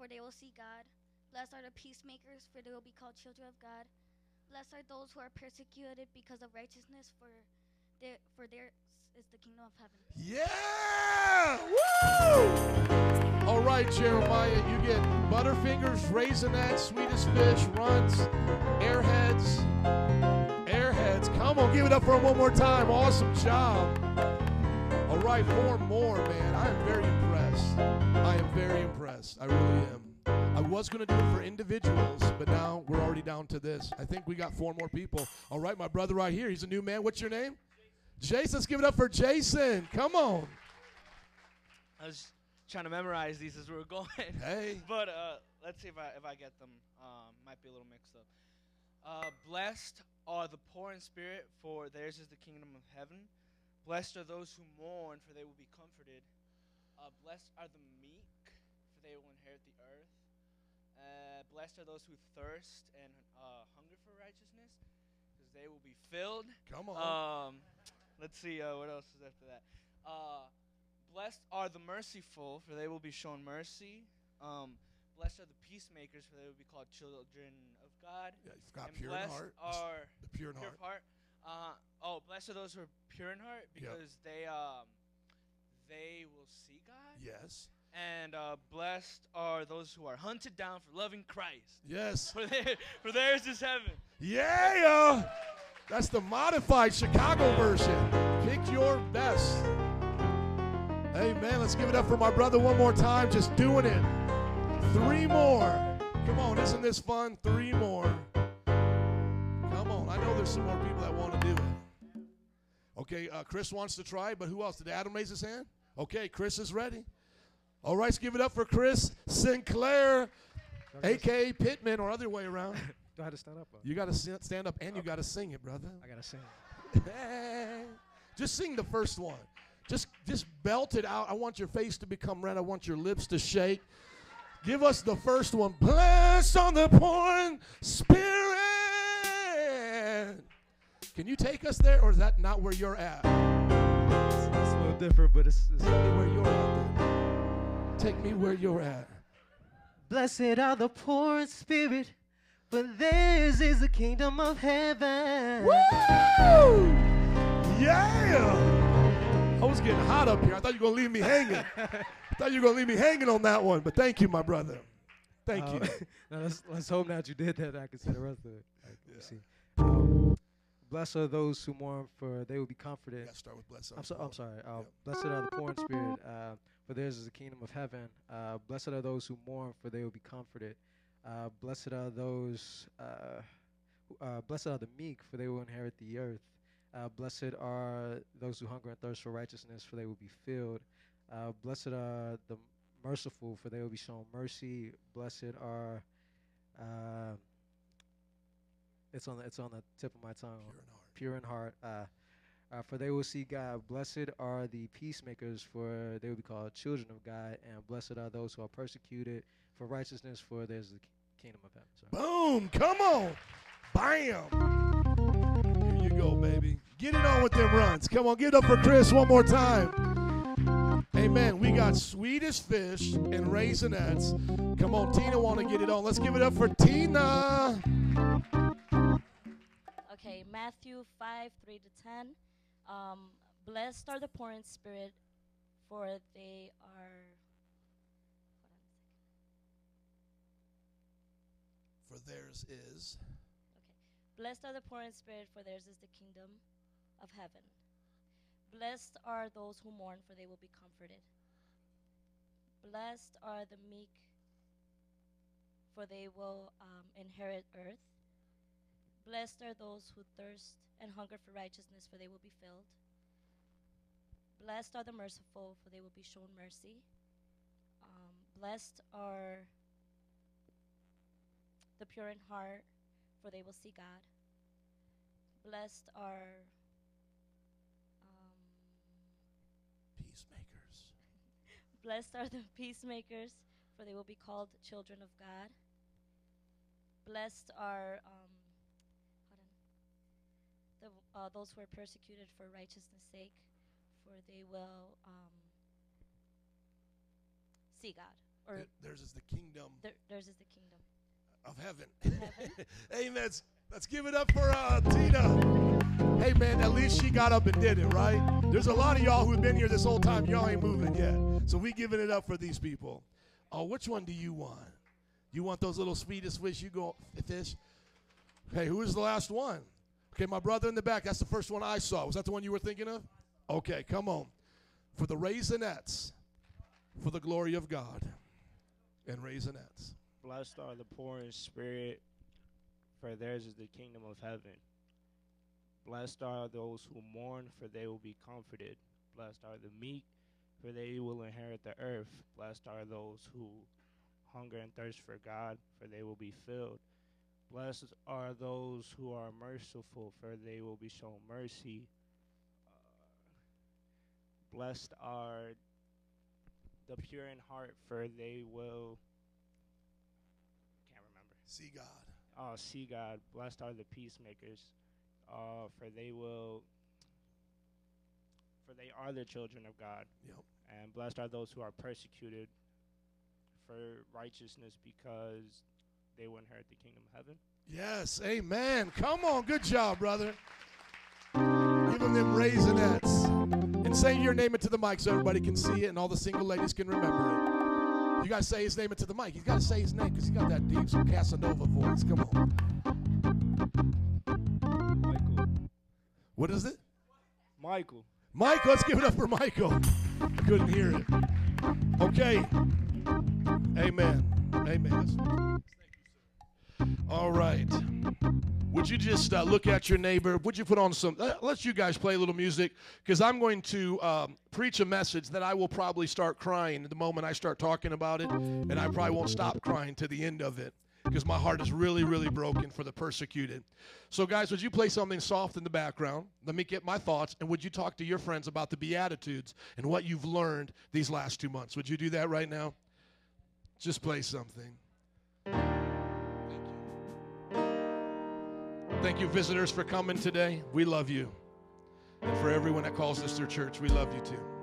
for they will see God. Blessed are the peacemakers, for they will be called children of God. Blessed are those who are persecuted because of righteousness, for their, for theirs is the kingdom of heaven. Yeah! Woo! All right, Jeremiah, you get Butterfingers, Raisinets, Swedish Fish, Runts, Airheads. Airheads. Come on, give it up for him one more time. Awesome job. All right, four more, man. I am very impressed. I am very impressed. I really am. I was going to do it for individuals, but now we're already down to this. I think we got four more people. All right, my brother right here. He's a new man. What's your name? Jason. Let's give it up for Jason. Come on. I was trying to memorize these as we were going. Hey. (laughs) but uh, let's see if I if I get them. Um, might be a little mixed up. Uh, blessed are the poor in spirit, for theirs is the kingdom of heaven. Blessed are those who mourn, for they will be comforted. Uh, blessed are the meek, for they will inherit the earth. Uh, blessed are those who thirst and uh, hunger for righteousness, because they will be filled. Come on. Um, let's see uh, what else is after that. Uh, blessed are the merciful, for they will be shown mercy. Um, blessed are the peacemakers, for they will be called children of God. Yeah, you've got and pure in heart. Are The pure in heart. Uh, oh, blessed are those who are pure in heart, Yep. because they um, they will see God. Yes. And uh, blessed are those who are hunted down for loving Christ. Yes. For, their, for theirs is heaven. Yeah! That's the modified Chicago version. Pick your best. Amen. Let's give it up for my brother one more time. Just doing it. Three more. Come on, isn't this fun? Three more. Come on. I know there's some more people that want to do it. Okay, uh, Chris wants to try, but who else? Did Adam raise his hand? Okay, Chris is ready. All right, let's give it up for Chris Sinclair, aka Pittman, or other way around. (laughs) Do I have to stand up? or- You got to stand up and you got to sing it, brother. I gotta sing. (laughs) just sing the first one. Just just belt it out. I want your face to become red. I want your lips to shake. Give us the first one. Blessed on the poor spirit. Can you take us there, or is that not where you're at? Different, but it's, it's Take me where you're at. then. Take me where you're at. Blessed are the poor in spirit, for theirs is the kingdom of heaven. Woo! Yeah! I was getting hot up here. I thought you were going to leave me hanging. I thought you were going to leave me hanging on that one, but thank you, my brother. Thank Uh, you. (laughs) now let's, let's hope now that you did that. I can see the rest of it. Me see. Blessed are those who mourn, for they will be comforted. Yeah, start with blessed. I'm, so, I'm sorry. Uh, blessed are the poor in spirit, uh, for theirs is the kingdom of heaven. Uh, blessed are those who mourn, for they will be comforted. Uh, blessed are those. Uh, uh, blessed are the meek, for they will inherit the earth. Uh, blessed are those who hunger and thirst for righteousness, for they will be filled. Uh, blessed are the merciful, for they will be shown mercy. Blessed are. It's on the, it's on the tip of my tongue. Pure in heart. Pure in heart. Uh, uh, for they will see God. Blessed are the peacemakers, for they will be called children of God. And blessed are those who are persecuted for righteousness, for there's the ki- kingdom of heaven. Sorry. Boom! Come on! Bam! Here you go, baby. Get it on with them runs. Come on, give it up for Chris one more time. Amen. We got Swedish fish and raisinets. Come on, Tina want to get it on. Let's give it up for Tina. Matthew 5 3 to 10. Um, Blessed are the poor in spirit, for they are. For theirs is. Okay. Blessed are the poor in spirit, for theirs is the kingdom of heaven. Blessed are those who mourn, for they will be comforted. Blessed are the meek, for they will um, inherit earth. Blessed are those who thirst and hunger for righteousness, for they will be filled. Blessed are the merciful, for they will be shown mercy. Um, blessed are the pure in heart, for they will see God. Blessed are um, peacemakers. (laughs) Blessed are the peacemakers, for they will be called children of God. Blessed are um, the, uh, those who are persecuted for righteousness' sake, for they will um, see God. Or Th- theirs is the kingdom their, theirs is the kingdom. of heaven. Heaven. (laughs) Amen. Let's, let's give it up for uh, Tina. Hey, man, at least she got up and did it, right? There's a lot of y'all who've been here this whole time. Y'all ain't moving yet. So we giving it up for these people. Oh, which one do you want? You want those little Swedish fish? You go fish. Hey, who is the last one? Okay, my brother in the back. That's the first one I saw. Was that the one you were thinking of? Okay, come on. For the raisinets, for the glory of God, and raisinets. Blessed are the poor in spirit, for theirs is the kingdom of heaven. Blessed are those who mourn, for they will be comforted. Blessed are the meek, for they will inherit the earth. Blessed are those who hunger and thirst for God, for they will be filled. Blessed are those who are merciful, for they will be shown mercy. Uh, blessed are the pure in heart, for they will. Can't remember. See God. Oh, see God. Blessed are the peacemakers, uh, for they will. For they are the children of God. Yep. And blessed are those who are persecuted for righteousness, because they will inherit the kingdom of heaven. Yes, amen. Come on, good job, brother. Give them them raisinets. And say your name into the mic so everybody can see it and all the single ladies can remember it. You got to say his name into the mic. He's got to say his name because he got that deep some Casanova voice. Come on. Michael. What is it? Michael. Mike, let's give it up for Michael. I couldn't hear it. Okay. Amen. Amen. All right. Would you just uh, look at your neighbor? Would you put on some? Uh, let's you guys play a little music because I'm going to um, preach a message that I will probably start crying the moment I start talking about it, and I probably won't stop crying to the end of it because my heart is really, really broken for the persecuted. So, guys, would you play something soft in the background? Let me get my thoughts, and would you talk to your friends about the Beatitudes and what you've learned these last two months? Would you do that right now? Just play something. Thank you, visitors, for coming today. We love you. And for everyone that calls this their church, we love you too.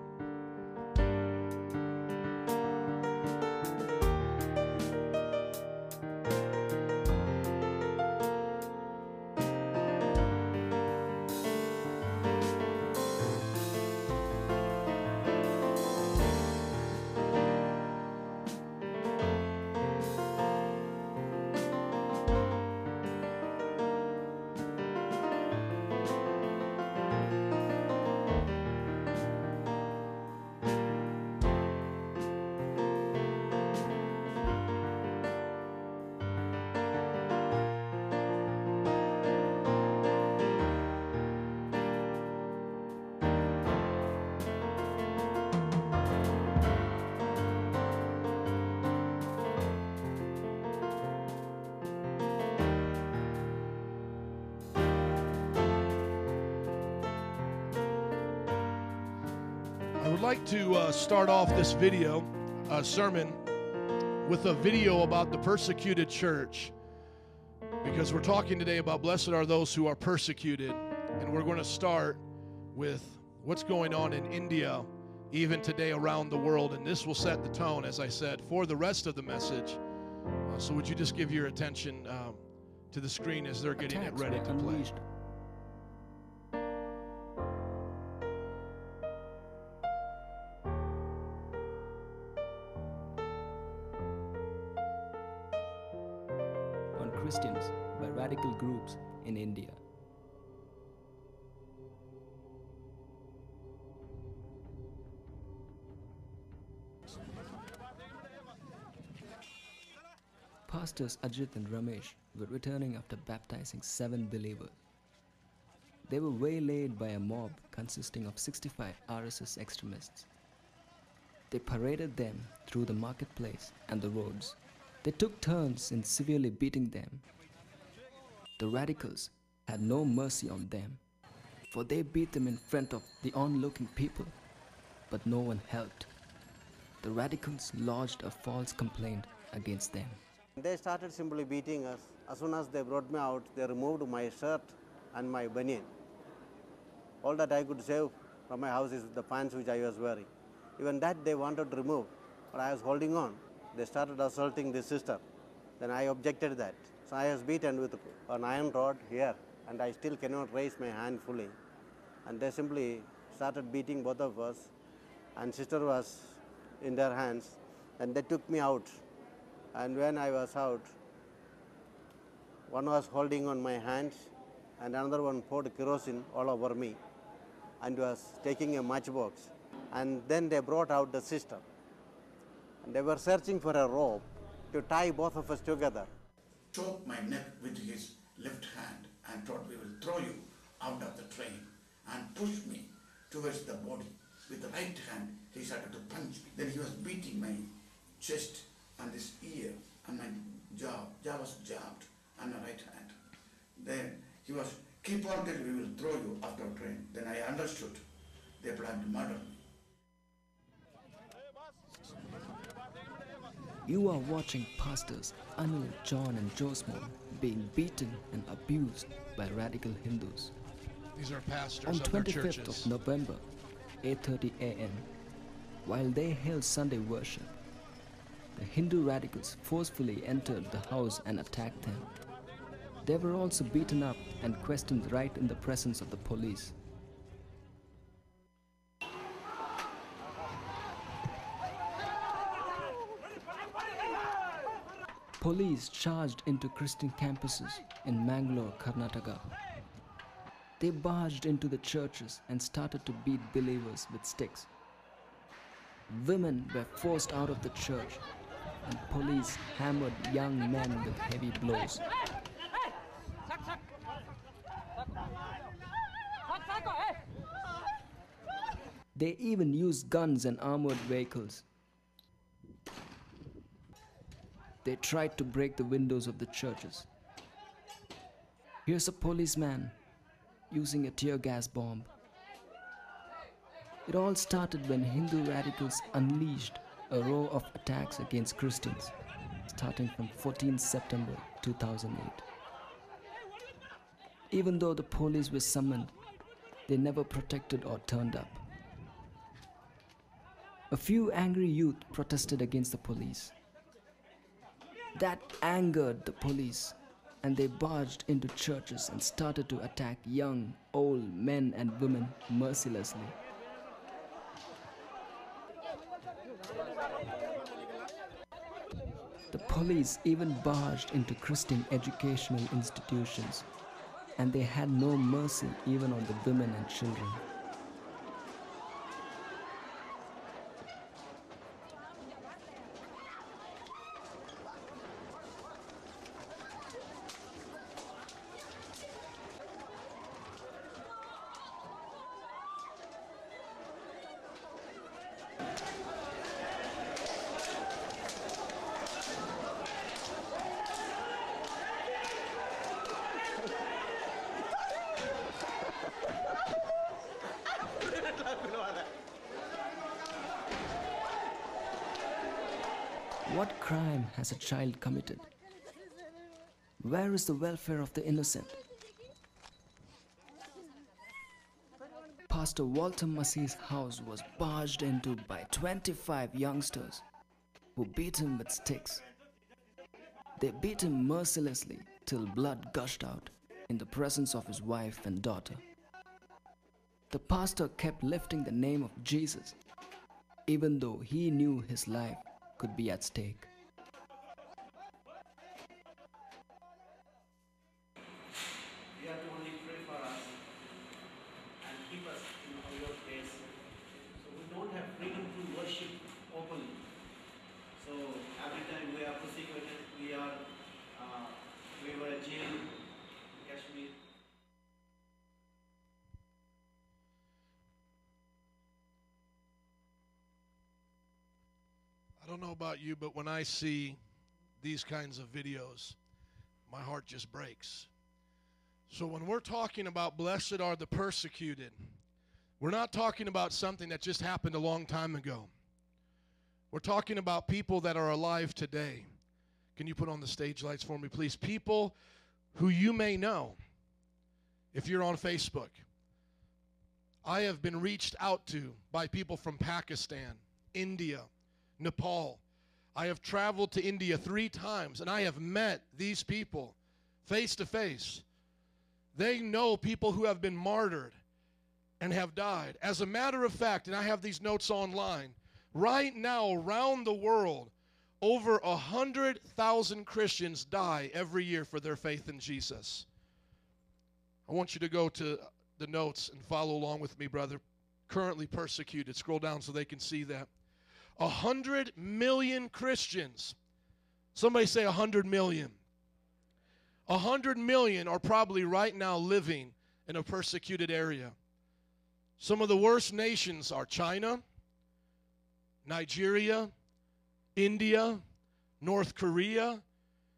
Start off this video uh, sermon with a video about the persecuted church because we're talking today about blessed are those who are persecuted. And we're going to start with what's going on in India, even today around the world. And this will set the tone, as I said, for the rest of the message. Uh, so, would you just give your attention um, to the screen as they're getting it ready to play? Pastors Ajit and Ramesh were returning after baptizing seven believers. They were waylaid by a mob consisting of 65 RSS extremists. They paraded them through the marketplace and the roads. They took turns in severely beating them. The radicals had no mercy on them, for they beat them in front of the onlooking people, but no one helped. The radicals lodged a false complaint against them. They started simply beating us. As soon as they brought me out, they removed my shirt and my banyan. All that I could save from my house is the pants which I was wearing. Even that they wanted to remove, but I was holding on. They started assaulting the sister. Then I objected that. So I was beaten with an iron rod here, and I still cannot raise my hand fully. And they simply started beating both of us, and sister was in their hands, and they took me out. And when I was out, one was holding on my hands, and another one poured kerosene all over me, and was taking a matchbox. And then they brought out the sister. And they were searching for a rope to tie both of us together. choked my neck with his left hand and thought we will throw you out of the train and pushed me towards the body. With the right hand, he started to punch me. Then he was beating my chest and this ear and my jaw. Jaw was jabbed on my right hand. Then he was, keep on till we will throw you out of the train. Then I understood they planned to murder me. You are watching pastors Anil, John, and Josmo being beaten and abused by radical Hindus. These are pastors On of their 25th churches. of November, 8:30 a.m., while they held Sunday worship, the Hindu radicals forcefully entered the house and attacked them. They were also beaten up and questioned right in the presence of the police. Police charged into Christian campuses in Mangalore, Karnataka. They barged into the churches and started to beat believers with sticks. Women were forced out of the church, and police hammered young men with heavy blows. They even used guns and armored vehicles. They tried to break the windows of the churches. Here's a policeman using a tear gas bomb. It all started when Hindu radicals unleashed a row of attacks against Christians, starting from 14 September 2008. Even though the police were summoned, they never protected or turned up. A few angry youth protested against the police. That angered the police, and they barged into churches and started to attack young, old men and women mercilessly. Police even barged into Christian educational institutions, and they had no mercy even on the women and children. What crime has a child committed? Where is the welfare of the innocent? Pastor Walter Massey's house was barged into by 25 youngsters who beat him with sticks. They beat him mercilessly till blood gushed out in the presence of his wife and daughter. The pastor kept lifting the name of Jesus, even though he knew his life could be at stake. When I see these kinds of videos, my heart just breaks. So when we're talking about blessed are the persecuted, we're not talking about something that just happened a long time ago. We're talking about people that are alive today. Can you put on the stage lights for me, please? People who you may know if you're on Facebook. I have been reached out to by people from Pakistan, India, Nepal. I have traveled to India three times and I have met these people face to face. They know people who have been martyred and have died. As a matter of fact, and I have these notes online, right now around the world, over a hundred thousand Christians die every year for their faith in Jesus. I want you to go to the notes and follow along with me, brother. Currently persecuted. Scroll down so they can see that. A hundred million Christians. Somebody say a hundred million. A hundred million are probably right now living in a persecuted area. Some of the worst nations are China, Nigeria, India, North Korea,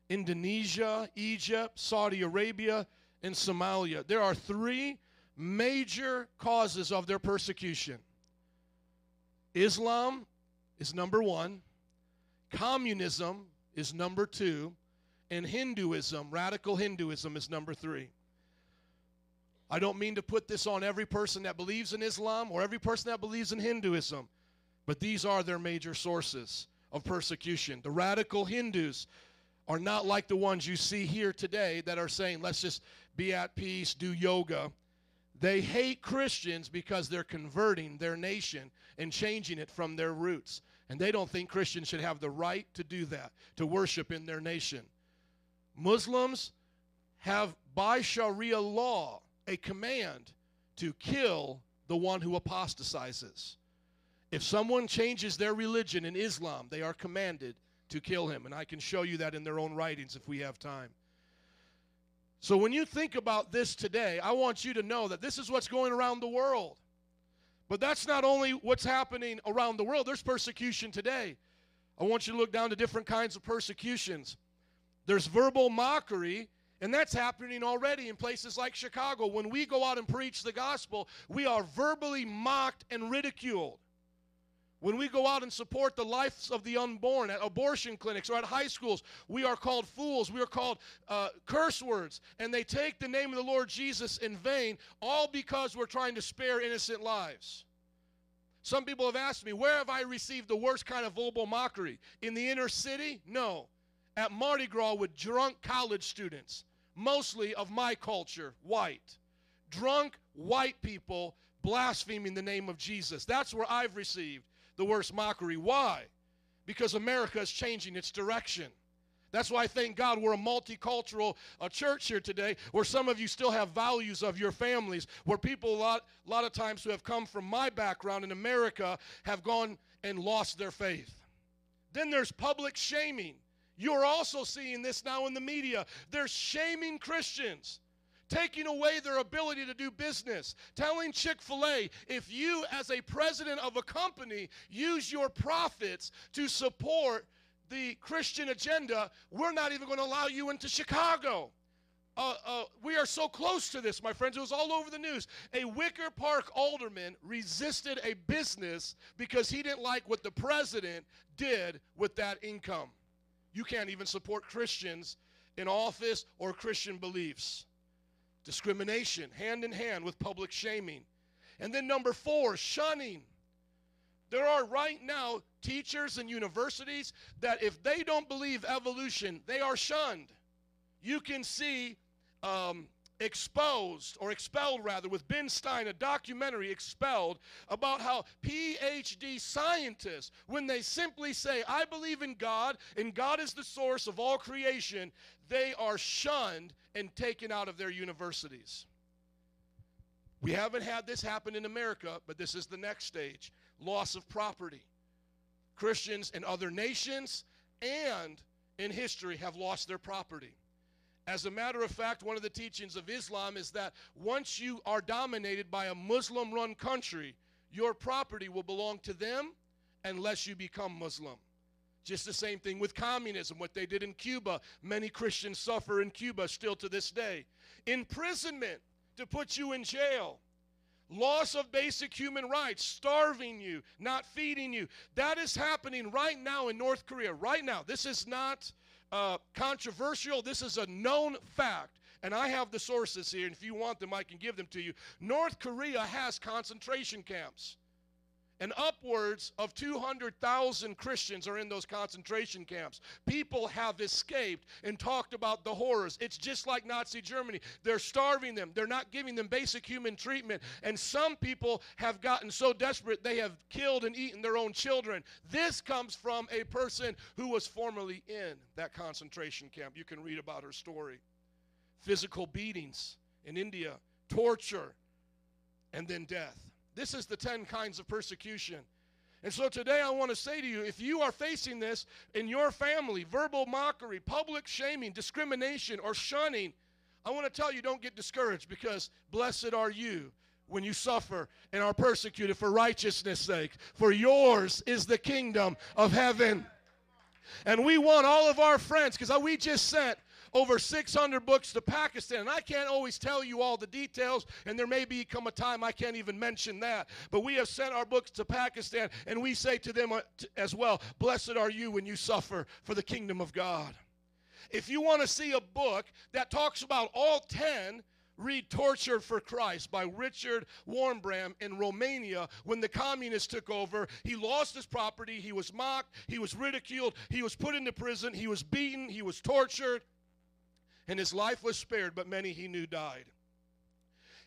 Indonesia, Egypt, Saudi Arabia, and Somalia. There are three major causes of their persecution Islam is number one, communism is number two, and Hinduism, radical Hinduism, is number three. I don't mean to put this on every person that believes in Islam or every person that believes in Hinduism, but these are their major sources of persecution. The radical Hindus are not like the ones you see here today that are saying, let's just be at peace, do yoga. They hate Christians because they're converting their nation and changing it from their roots. And they don't think Christians should have the right to do that, to worship in their nation. Muslims have, by Sharia law, a command to kill the one who apostatizes. If someone changes their religion in Islam, they are commanded to kill him. And I can show you that in their own writings if we have time. So when you think about this today, I want you to know that this is what's going around the world. But that's not only what's happening around the world, there's persecution today. I want you to look down to different kinds of persecutions. There's verbal mockery, and that's happening already in places like Chicago. When we go out and preach the gospel, we are verbally mocked and ridiculed. When we go out and support the lives of the unborn at abortion clinics or at high schools, we are called fools. We are called uh, curse words. And they take the name of the Lord Jesus in vain, all because we're trying to spare innocent lives. Some people have asked me, where have I received the worst kind of verbal mockery? In the inner city? No. At Mardi Gras with drunk college students, mostly of my culture, white. Drunk white people blaspheming the name of Jesus. That's where I've received the worst mockery. Why? Because America is changing its direction. That's why I thank God we're a multicultural uh, church here today, where some of you still have values of your families, where people a lot, a lot of times who have come from my background in America have gone and lost their faith. Then there's public shaming. You're also seeing this now in the media. They're shaming Christians taking away their ability to do business, telling Chick fil A, if you, as a president of a company, use your profits to support the Christian agenda, we're not even going to allow you into Chicago. Uh, uh, we are so close to this, my friends. It was all over the news. A Wicker Park alderman resisted a business because he didn't like what the president did with that income. You can't even support Christians in office or Christian beliefs discrimination, hand in hand with public shaming. And then number four, shunning. There are right now teachers and universities that if they don't believe evolution, they are shunned. You can see um, exposed or expelled rather with Ben Stein, a documentary expelled about how PhD scientists, when they simply say, I believe in God and God is the source of all creation, they are shunned and taken out of their universities. We haven't had this happen in America, but this is the next stage loss of property. Christians in other nations and in history have lost their property. As a matter of fact, one of the teachings of Islam is that once you are dominated by a Muslim run country, your property will belong to them unless you become Muslim. Just the same thing with communism, what they did in Cuba. Many Christians suffer in Cuba still to this day. Imprisonment to put you in jail. Loss of basic human rights, starving you, not feeding you. That is happening right now in North Korea. Right now. This is not uh, controversial. This is a known fact. And I have the sources here, and if you want them, I can give them to you. North Korea has concentration camps. And upwards of 200,000 Christians are in those concentration camps. People have escaped and talked about the horrors. It's just like Nazi Germany. They're starving them, they're not giving them basic human treatment. And some people have gotten so desperate they have killed and eaten their own children. This comes from a person who was formerly in that concentration camp. You can read about her story. Physical beatings in India, torture, and then death. This is the 10 kinds of persecution. And so today I want to say to you if you are facing this in your family, verbal mockery, public shaming, discrimination, or shunning, I want to tell you don't get discouraged because blessed are you when you suffer and are persecuted for righteousness' sake. For yours is the kingdom of heaven. And we want all of our friends, because we just sent over 600 books to Pakistan. And I can't always tell you all the details, and there may become a time I can't even mention that. But we have sent our books to Pakistan, and we say to them uh, as well, Blessed are you when you suffer for the kingdom of God. If you want to see a book that talks about all 10, read Tortured for Christ by Richard Wurmbrand in Romania when the communists took over. He lost his property, he was mocked, he was ridiculed, he was put into prison, he was beaten, he was tortured, and his life was spared, but many he knew died.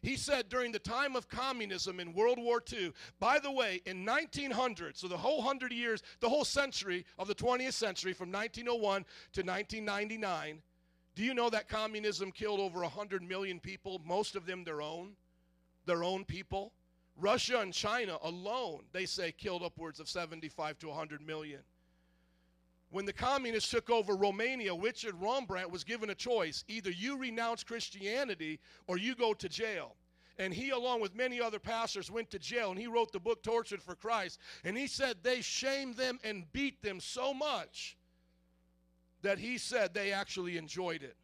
He said during the time of communism in World War II, by the way, in 1900, so the whole 100 years, the whole century of the 20th century from 1901 to 1999, do you know that communism killed over 100 million people, most of them their own, their own people? Russia and China alone, they say, killed upwards of 75 to 100 million. When the communists took over Romania, Richard Wurmbrand was given a choice. Either you renounce Christianity or you go to jail. And he, along with many other pastors, went to jail and he wrote the book Tortured for Christ. And he said they shamed them and beat them so much that he said they actually enjoyed it.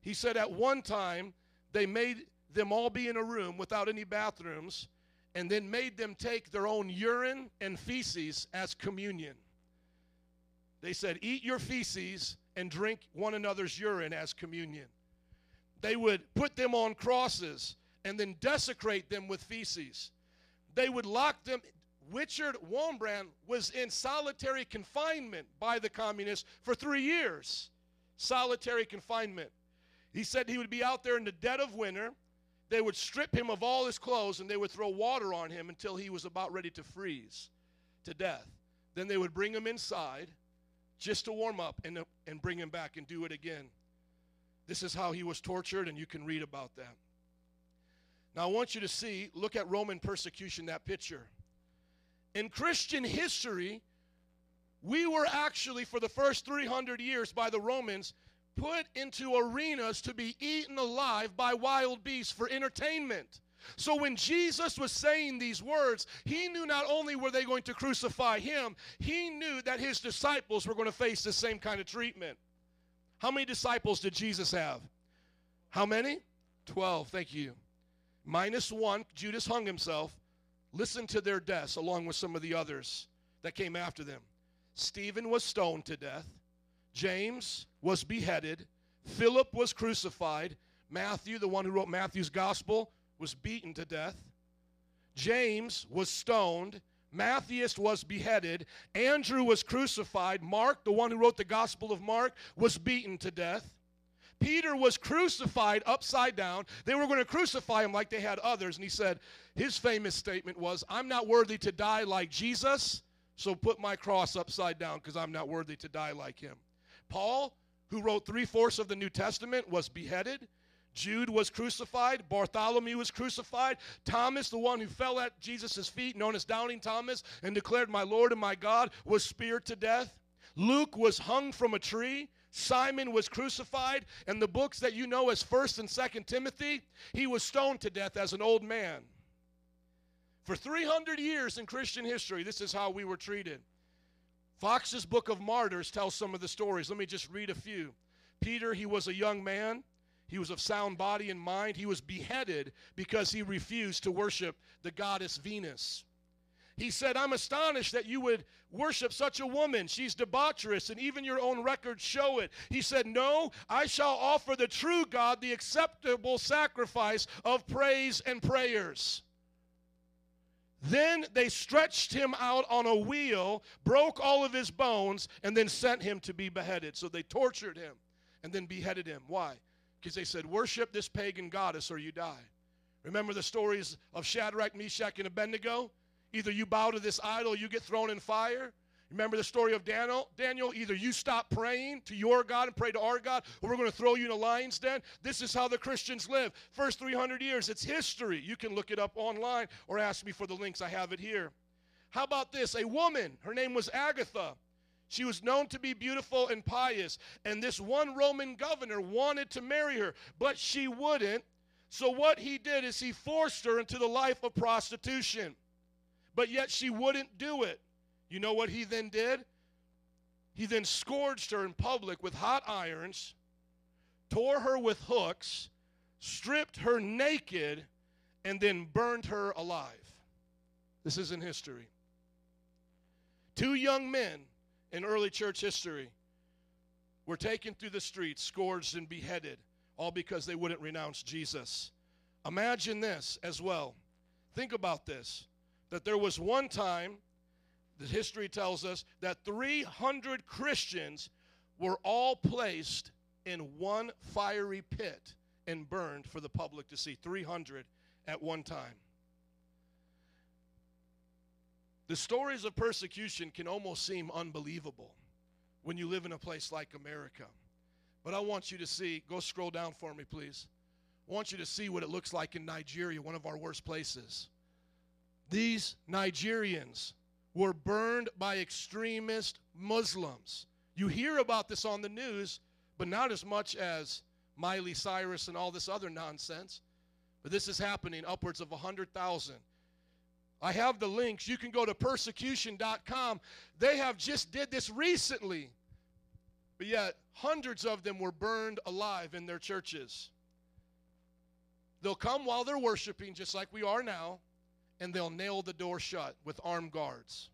He said at one time they made them all be in a room without any bathrooms and then made them take their own urine and feces as communion. They said, Eat your feces and drink one another's urine as communion. They would put them on crosses and then desecrate them with feces. They would lock them. Richard Wurmbrand was in solitary confinement by the communists for three years. Solitary confinement. He said he would be out there in the dead of winter. They would strip him of all his clothes and they would throw water on him until he was about ready to freeze to death. Then they would bring him inside just to warm up and, and bring him back and do it again. This is how he was tortured, and you can read about that. Now, I want you to see, look at Roman persecution, that picture. In Christian history, we were actually, for the first 300 years by the Romans, put into arenas to be eaten alive by wild beasts for entertainment. So when Jesus was saying these words, he knew not only were they going to crucify him, he knew that his disciples were going to face the same kind of treatment. How many disciples did Jesus have? How many? Twelve, thank you. Minus one, Judas hung himself. Listen to their deaths along with some of the others that came after them. Stephen was stoned to death. James was beheaded. Philip was crucified. Matthew, the one who wrote Matthew's gospel, was beaten to death. James was stoned. Matthias was beheaded. Andrew was crucified. Mark, the one who wrote the Gospel of Mark, was beaten to death. Peter was crucified upside down. They were going to crucify him like they had others. And he said, his famous statement was, I'm not worthy to die like Jesus, so put my cross upside down because I'm not worthy to die like him. Paul, who wrote three fourths of the New Testament, was beheaded. Jude was crucified. Bartholomew was crucified. Thomas, the one who fell at Jesus' feet, known as Doubting Thomas, and declared, My Lord and my God, was speared to death. Luke was hung from a tree. Simon was crucified. And the books that you know as 1st and 2nd Timothy, he was stoned to death as an old man. For 300 years in Christian history, this is how we were treated. Fox's Book of Martyrs tells some of the stories. Let me just read a few. Peter, he was a young man. He was of sound body and mind. He was beheaded because he refused to worship the goddess Venus. He said, I'm astonished that you would worship such a woman. She's debaucherous, and even your own records show it. He said, No, I shall offer the true God the acceptable sacrifice of praise and prayers. Then they stretched him out on a wheel, broke all of his bones, and then sent him to be beheaded. So they tortured him and then beheaded him. Why? Because they said, Worship this pagan goddess or you die. Remember the stories of Shadrach, Meshach, and Abednego? Either you bow to this idol you get thrown in fire. Remember the story of Daniel? Daniel, either you stop praying to your God and pray to our God, or we're going to throw you in a lion's den. This is how the Christians live. First 300 years, it's history. You can look it up online or ask me for the links. I have it here. How about this? A woman, her name was Agatha. She was known to be beautiful and pious, and this one Roman governor wanted to marry her, but she wouldn't. So, what he did is he forced her into the life of prostitution but yet she wouldn't do it. You know what he then did? He then scourged her in public with hot irons, tore her with hooks, stripped her naked, and then burned her alive. This is in history. Two young men in early church history were taken through the streets, scourged and beheaded, all because they wouldn't renounce Jesus. Imagine this as well. Think about this that there was one time, the history tells us, that 300 Christians were all placed in one fiery pit and burned for the public to see. 300 at one time. The stories of persecution can almost seem unbelievable when you live in a place like America. But I want you to see, go scroll down for me, please. I want you to see what it looks like in Nigeria, one of our worst places. These Nigerians were burned by extremist Muslims. You hear about this on the news, but not as much as Miley Cyrus and all this other nonsense. But this is happening upwards of 100,000. I have the links. You can go to persecution.com. They have just did this recently. But yet hundreds of them were burned alive in their churches. They'll come while they're worshiping just like we are now and they'll nail the door shut with armed guards.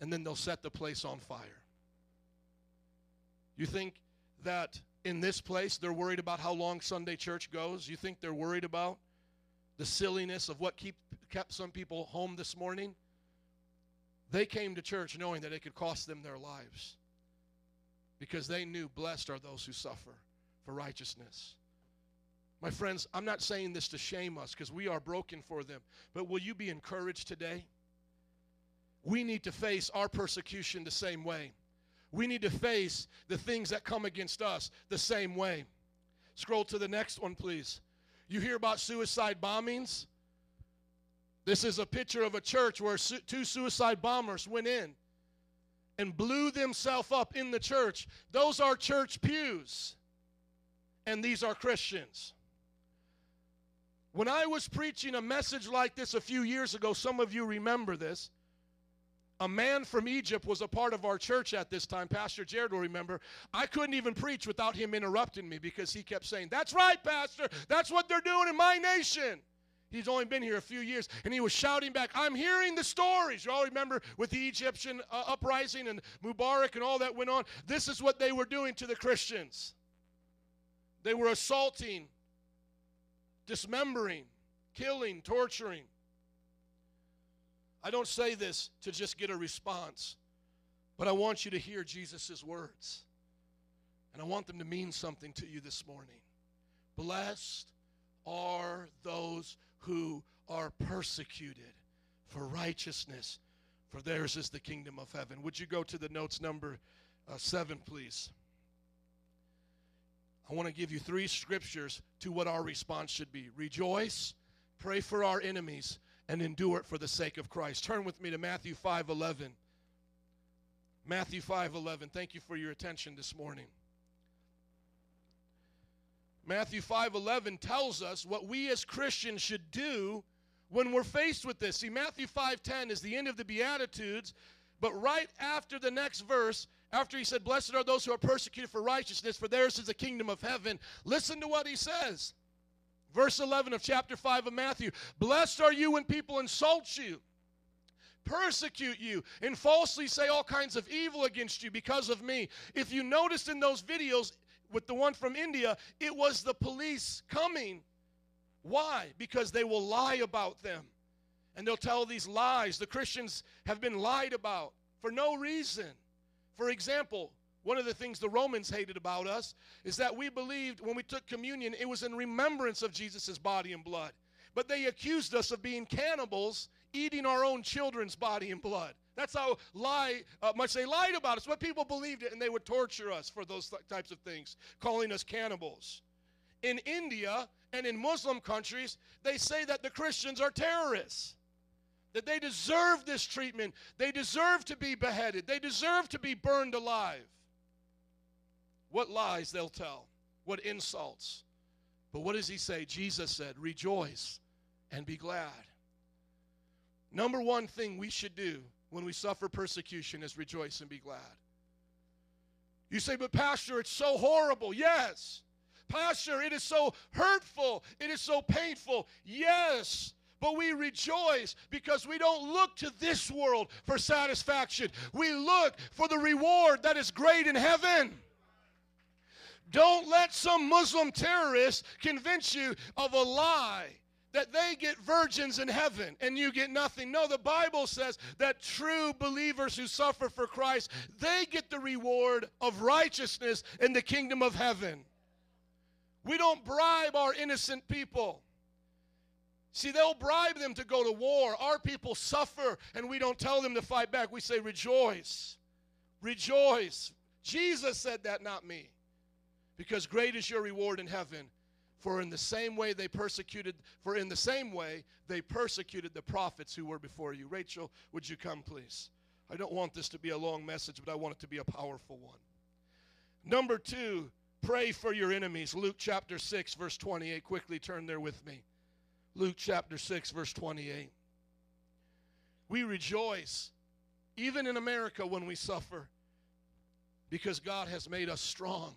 And then they'll set the place on fire. You think that in this place they're worried about how long Sunday church goes? You think they're worried about the silliness of what keep, kept some people home this morning? They came to church knowing that it could cost them their lives because they knew blessed are those who suffer for righteousness. My friends, I'm not saying this to shame us because we are broken for them, but will you be encouraged today? We need to face our persecution the same way. We need to face the things that come against us the same way. Scroll to the next one, please. You hear about suicide bombings? This is a picture of a church where su- two suicide bombers went in and blew themselves up in the church. Those are church pews, and these are Christians. When I was preaching a message like this a few years ago, some of you remember this. A man from Egypt was a part of our church at this time. Pastor Jared will remember. I couldn't even preach without him interrupting me because he kept saying, That's right, Pastor. That's what they're doing in my nation. He's only been here a few years, and he was shouting back, I'm hearing the stories. You all remember with the Egyptian uh, uprising and Mubarak and all that went on? This is what they were doing to the Christians. They were assaulting dismembering, killing, torturing. I don't say this to just get a response, but I want you to hear Jesus' words. And I want them to mean something to you this morning. Blessed are those who are persecuted for righteousness, for theirs is the kingdom of heaven. Would you go to the notes number uh, seven, please? I want to give you three scriptures to what our response should be rejoice, pray for our enemies, and endure it for the sake of Christ. Turn with me to Matthew 5 11. Matthew 5 11. Thank you for your attention this morning. Matthew 5 11 tells us what we as Christians should do when we're faced with this. See, Matthew 5 10 is the end of the Beatitudes, But right after the next verse, after he said, Blessed are those who are persecuted for righteousness, for theirs is the kingdom of heaven, listen to what he says. Verse 11 of chapter 5 of Matthew Blessed are you when people insult you, persecute you, and falsely say all kinds of evil against you because of me. If you noticed in those videos with the one from India, it was the police coming. Why? Because they will lie about them. And they'll tell these lies. The Christians have been lied about for no reason. For example, one of the things the Romans hated about us is that we believed when we took communion, it was in remembrance of Jesus' body and blood. But they accused us of being cannibals, eating our own children's body and blood. That's how lie, uh, much they lied about us. But people believed it, and they would torture us for those th- types of things, calling us cannibals. In India and in Muslim countries, they say that the Christians are terrorists that they deserve this treatment. They deserve to be beheaded. They deserve to be burned alive. What lies they'll tell, what insults. But what does he say? Jesus said, Rejoice and be glad. Number one thing we should do when we suffer persecution is rejoice and be glad. You say, But Pastor, it's so horrible. Yes. Pastor, it is so hurtful. It is so painful. Yes. But we rejoice because we don't look to this world for satisfaction. We look for the reward that is great in heaven. Don't let some Muslim terrorist convince you of a lie that they get virgins in heaven and you get nothing. No, the Bible says that true believers who suffer for Christ, they get the reward of righteousness in the kingdom of heaven. We don't bribe our innocent people. See, they'll bribe them to go to war. Our people suffer, and we don't tell them to fight back. We say, rejoice. Rejoice. Jesus said that, not me. Because great is your reward in heaven. For in the same way they persecuted, for in the same way they persecuted the prophets who were before you. Rachel, would you come, please? I don't want this to be a long message, but I want it to be a powerful one. Number two, pray for your enemies. Luke chapter 6, verse 28. Quickly turn there with me. Luke chapter 6, verse 28. We rejoice, even in America, when we suffer, because God has made us strong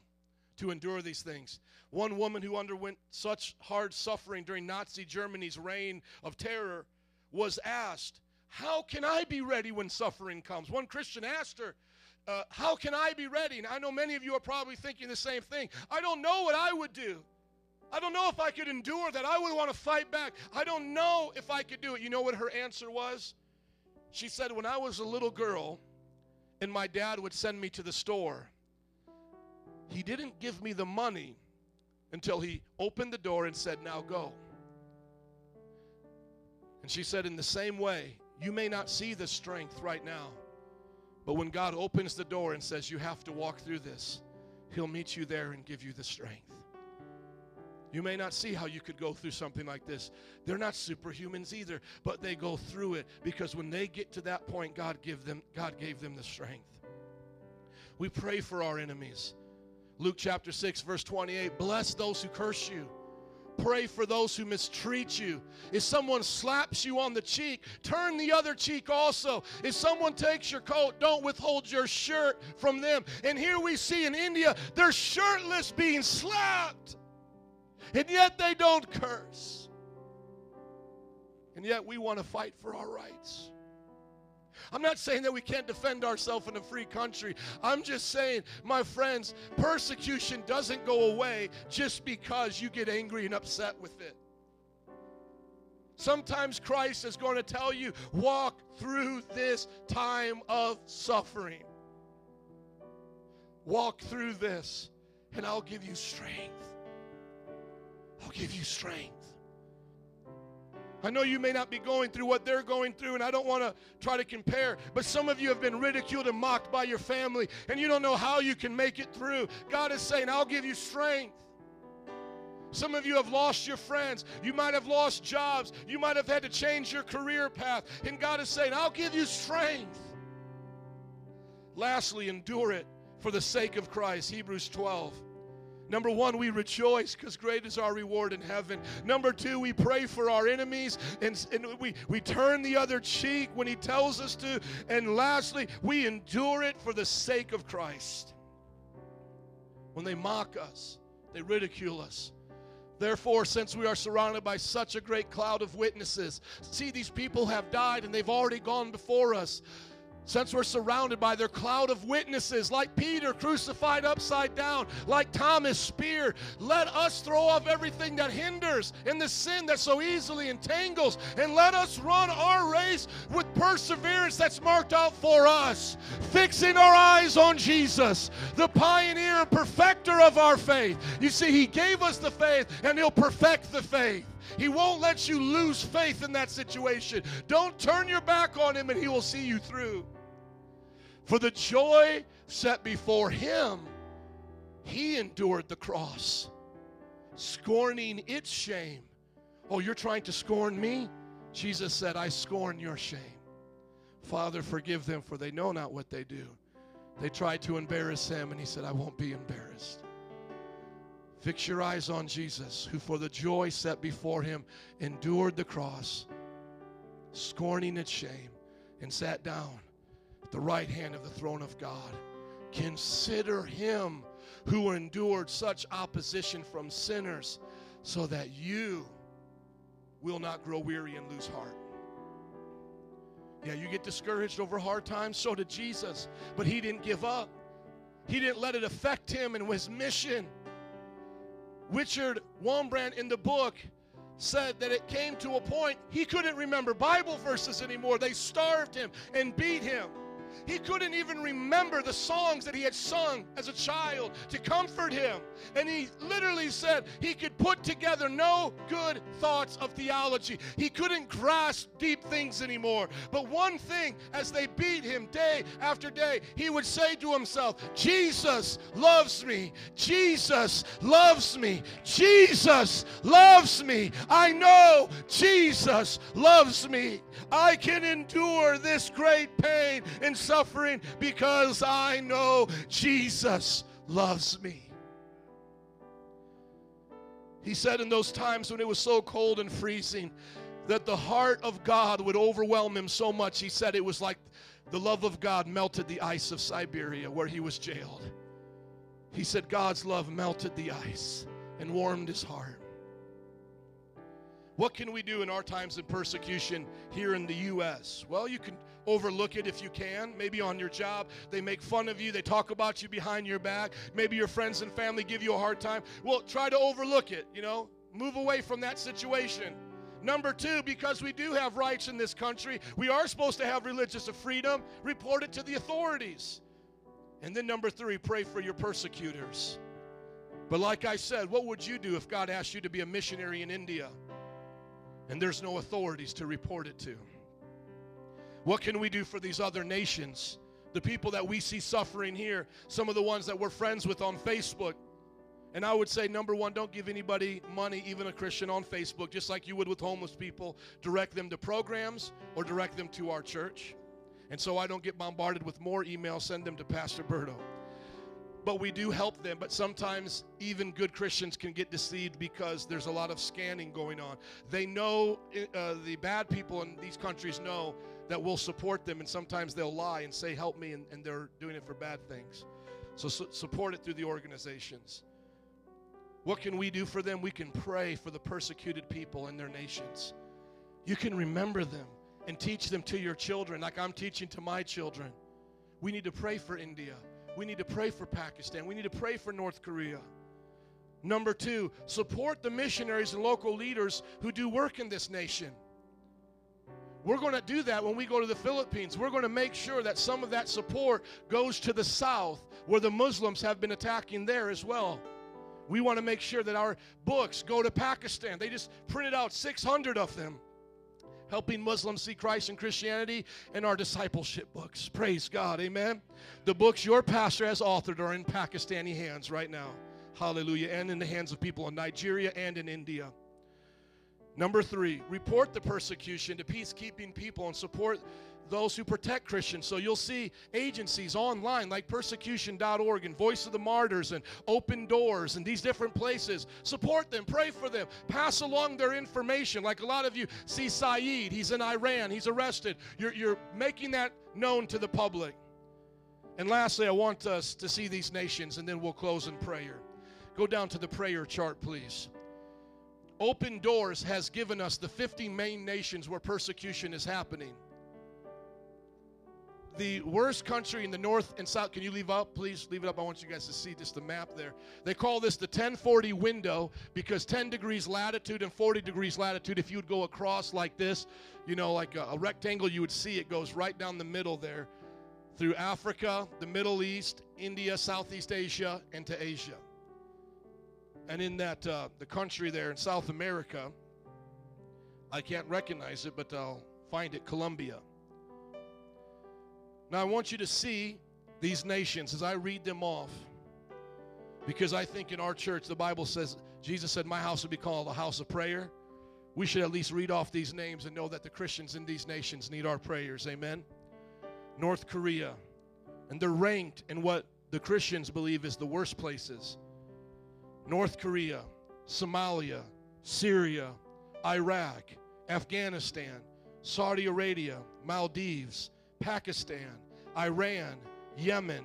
to endure these things. One woman who underwent such hard suffering during Nazi Germany's reign of terror was asked, How can I be ready when suffering comes? One Christian asked her, uh, How can I be ready? And I know many of you are probably thinking the same thing. I don't know what I would do. I don't know if I could endure that. I would want to fight back. I don't know if I could do it. You know what her answer was? She said, When I was a little girl and my dad would send me to the store, he didn't give me the money until he opened the door and said, Now go. And she said, In the same way, you may not see the strength right now, but when God opens the door and says, You have to walk through this, He'll meet you there and give you the strength. You may not see how you could go through something like this. They're not superhumans either, but they go through it because when they get to that point, God give them God gave them the strength. We pray for our enemies. Luke chapter 6 verse 28, bless those who curse you. Pray for those who mistreat you. If someone slaps you on the cheek, turn the other cheek also. If someone takes your coat, don't withhold your shirt from them. And here we see in India, they're shirtless being slapped and yet they don't curse. And yet we want to fight for our rights. I'm not saying that we can't defend ourselves in a free country. I'm just saying, my friends, persecution doesn't go away just because you get angry and upset with it. Sometimes Christ is going to tell you, walk through this time of suffering. Walk through this, and I'll give you strength. I'll give you strength. I know you may not be going through what they're going through, and I don't want to try to compare, but some of you have been ridiculed and mocked by your family, and you don't know how you can make it through. God is saying, I'll give you strength. Some of you have lost your friends. You might have lost jobs. You might have had to change your career path. And God is saying, I'll give you strength. Lastly, endure it for the sake of Christ. Hebrews 12 Number one, we rejoice because great is our reward in heaven. Number two, we pray for our enemies and, and we, we turn the other cheek when He tells us to. And lastly, we endure it for the sake of Christ. When they mock us, they ridicule us. Therefore, since we are surrounded by such a great cloud of witnesses, see, these people have died and they've already gone before us. Since we're surrounded by their cloud of witnesses, like Peter crucified upside down, like Thomas speared, let us throw off everything that hinders and the sin that so easily entangles, and let us run our race with perseverance that's marked out for us, fixing our eyes on Jesus, the pioneer and perfecter of our faith. You see, He gave us the faith, and He'll perfect the faith. He won't let you lose faith in that situation. Don't turn your back on Him, and He will see you through. For the joy set before Him, He endured the cross, scorning its shame. Oh, you're trying to scorn me? Jesus said, I scorn your shame. Father, forgive them, for they know not what they do. They tried to embarrass him, and he said, I won't be embarrassed. Fix your eyes on Jesus, who for the joy set before him endured the cross, scorning its shame, and sat down at the right hand of the throne of God. Consider him who endured such opposition from sinners, so that you will not grow weary and lose heart. Yeah, you get discouraged over hard times. So did Jesus. But he didn't give up, he didn't let it affect him and his mission. Richard Wurmbrand in the book said that it came to a point he couldn't remember Bible verses anymore. They starved him and beat him. He couldn't even remember the songs that he had sung as a child to comfort him. And he literally said he could put together no good thoughts of theology. He couldn't grasp deep things anymore. But one thing, as they beat him day after day, he would say to himself, Jesus loves me. Jesus loves me. Jesus loves me. I know Jesus loves me. I can endure this great pain and suffering because I know Jesus loves me. He said in those times when it was so cold and freezing that the heart of God would overwhelm him so much, he said it was like the love of God melted the ice of Siberia where he was jailed. He said God's love melted the ice and warmed his heart. What can we do in our times of persecution here in the U.S.? Well, you can overlook it if you can. Maybe on your job, they make fun of you, they talk about you behind your back. Maybe your friends and family give you a hard time. Well, try to overlook it, you know, move away from that situation. Number two, because we do have rights in this country, we are supposed to have religious freedom, report it to the authorities. And then number three, pray for your persecutors. But like I said, what would you do if God asked you to be a missionary in India and there's no authorities to report it to? What can we do for these other nations? The people that we see suffering here, some of the ones that we're friends with on Facebook. And I would say, number one, don't give anybody money, even a Christian, on Facebook, just like you would with homeless people. Direct them to programs or direct them to our church. And so I don't get bombarded with more emails, send them to Pastor Berto. But we do help them, but sometimes even good Christians can get deceived because there's a lot of scanning going on. They know, uh, the bad people in these countries know that we'll support them, and sometimes they'll lie and say, Help me, and, and they're doing it for bad things. So, so support it through the organizations. What can we do for them? We can pray for the persecuted people in their nations. You can remember them and teach them to your children, like I'm teaching to my children. We need to pray for India. We need to pray for Pakistan. We need to pray for North Korea. Number two, support the missionaries and local leaders who do work in this nation. We're going to do that when we go to the Philippines. We're going to make sure that some of that support goes to the south where the Muslims have been attacking there as well. We want to make sure that our books go to Pakistan. They just printed out 600 of them, helping Muslims see Christ and Christianity and our discipleship books. Praise God. Amen. The books your pastor has authored are in Pakistani hands right now. Hallelujah. And in the hands of people in Nigeria and in India. Number three, report the persecution to peacekeeping people and support those who protect Christians. So you'll see agencies online like persecution.org and Voice of the Martyrs and Open Doors and these different places. Support them, pray for them, pass along their information. Like a lot of you see Saeed, he's in Iran, he's arrested. You're, you're making that known to the public. And lastly, I want us to see these nations and then we'll close in prayer. Go down to the prayer chart, please. Open Doors has given us the 50 main nations where persecution is happening. The worst country in the north and south, can you leave up, please? Leave it up. I want you guys to see just the map there. They call this the 1040 window because 10 degrees latitude and 40 degrees latitude, if you would go across like this, you know, like a, a rectangle, you would see it goes right down the middle there through Africa, the Middle East, India, Southeast Asia, and to Asia. And in that, uh, the country there in South America, I can't recognize it, but I'll find it Colombia. Now, I want you to see these nations as I read them off. Because I think in our church, the Bible says, Jesus said, My house will be called a house of prayer. We should at least read off these names and know that the Christians in these nations need our prayers. Amen. North Korea. And they're ranked in what the Christians believe is the worst places North Korea, Somalia, Syria, Iraq, Afghanistan, Saudi Arabia, Maldives, Pakistan, Iran, Yemen,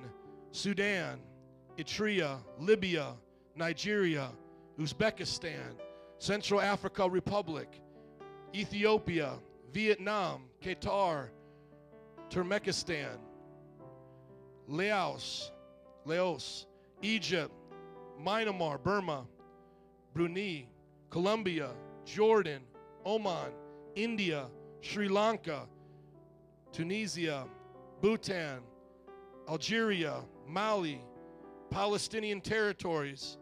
Sudan, Eritrea, Libya, Nigeria, Uzbekistan, Central Africa Republic, Ethiopia, Vietnam, Qatar, Turkmenistan, Laos, Laos, Egypt, Myanmar, Burma, Brunei, Colombia, Jordan, Oman, India, Sri Lanka, Tunisia, Bhutan, Algeria, Mali, Palestinian territories,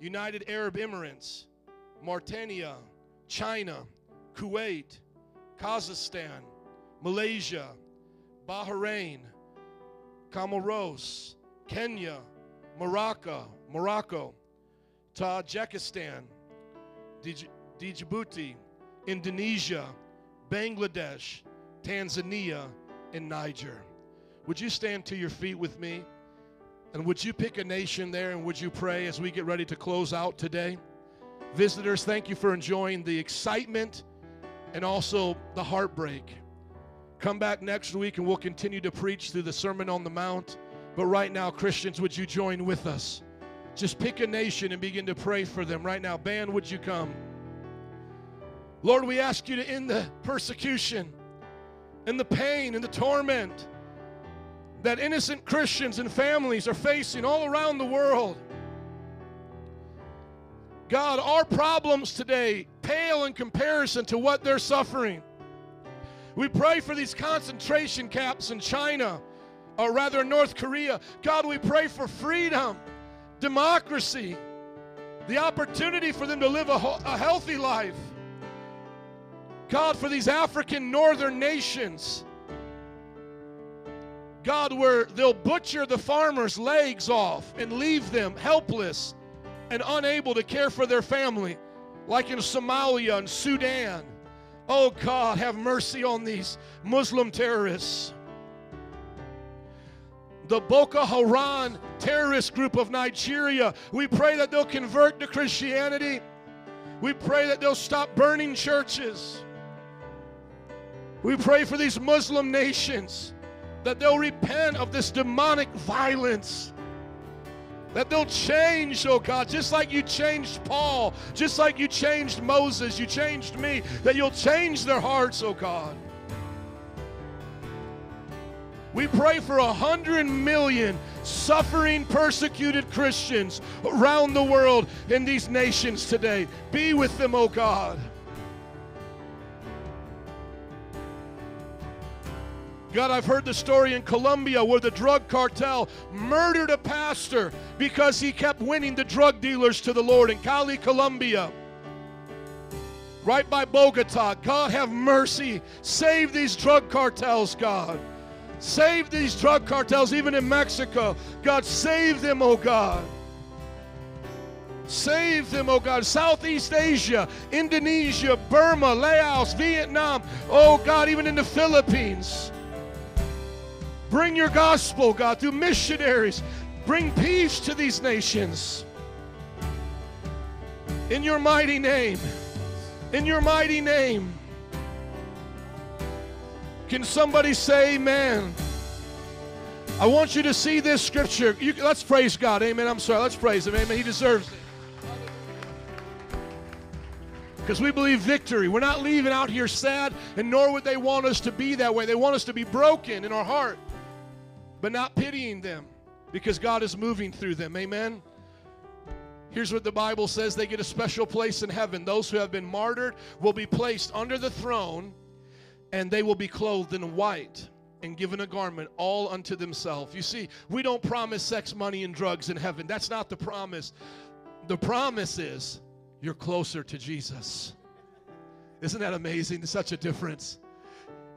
United Arab Emirates, Mauritania, China, Kuwait, Kazakhstan, Malaysia, Bahrain, Comoros, Kenya, Morocco, Morocco, Tajikistan, Dj- Djibouti, Indonesia, Bangladesh, Tanzania, and Niger. Would you stand to your feet with me? And would you pick a nation there and would you pray as we get ready to close out today? Visitors, thank you for enjoying the excitement and also the heartbreak. Come back next week and we'll continue to preach through the Sermon on the Mount. But right now, Christians, would you join with us? Just pick a nation and begin to pray for them right now. Band, would you come? Lord, we ask you to end the persecution and the pain and the torment that innocent Christians and families are facing all around the world. God, our problems today pale in comparison to what they're suffering. We pray for these concentration camps in China, or rather North Korea. God, we pray for freedom, democracy, the opportunity for them to live a, a healthy life. God, for these African northern nations. God, where they'll butcher the farmers' legs off and leave them helpless and unable to care for their family, like in Somalia and Sudan. Oh God, have mercy on these Muslim terrorists. The Boko Haram terrorist group of Nigeria, we pray that they'll convert to Christianity. We pray that they'll stop burning churches. We pray for these Muslim nations that they'll repent of this demonic violence. That they'll change, oh God, just like you changed Paul, just like you changed Moses, you changed me, that you'll change their hearts, oh God. We pray for a hundred million suffering, persecuted Christians around the world in these nations today. Be with them, oh God. God, I've heard the story in Colombia where the drug cartel murdered a pastor because he kept winning the drug dealers to the Lord in Cali, Colombia. Right by Bogota. God, have mercy. Save these drug cartels, God. Save these drug cartels, even in Mexico. God, save them, oh God. Save them, oh God. Southeast Asia, Indonesia, Burma, Laos, Vietnam, oh God, even in the Philippines. Bring your gospel, God, through missionaries. Bring peace to these nations. In your mighty name. In your mighty name. Can somebody say amen? I want you to see this scripture. You, let's praise God. Amen. I'm sorry. Let's praise Him. Amen. He deserves it. Because we believe victory. We're not leaving out here sad, and nor would they want us to be that way. They want us to be broken in our heart, but not pitying them because God is moving through them. Amen. Here's what the Bible says they get a special place in heaven. Those who have been martyred will be placed under the throne, and they will be clothed in white and given a garment all unto themselves. You see, we don't promise sex, money, and drugs in heaven. That's not the promise. The promise is you're closer to Jesus. Isn't that amazing? There's such a difference.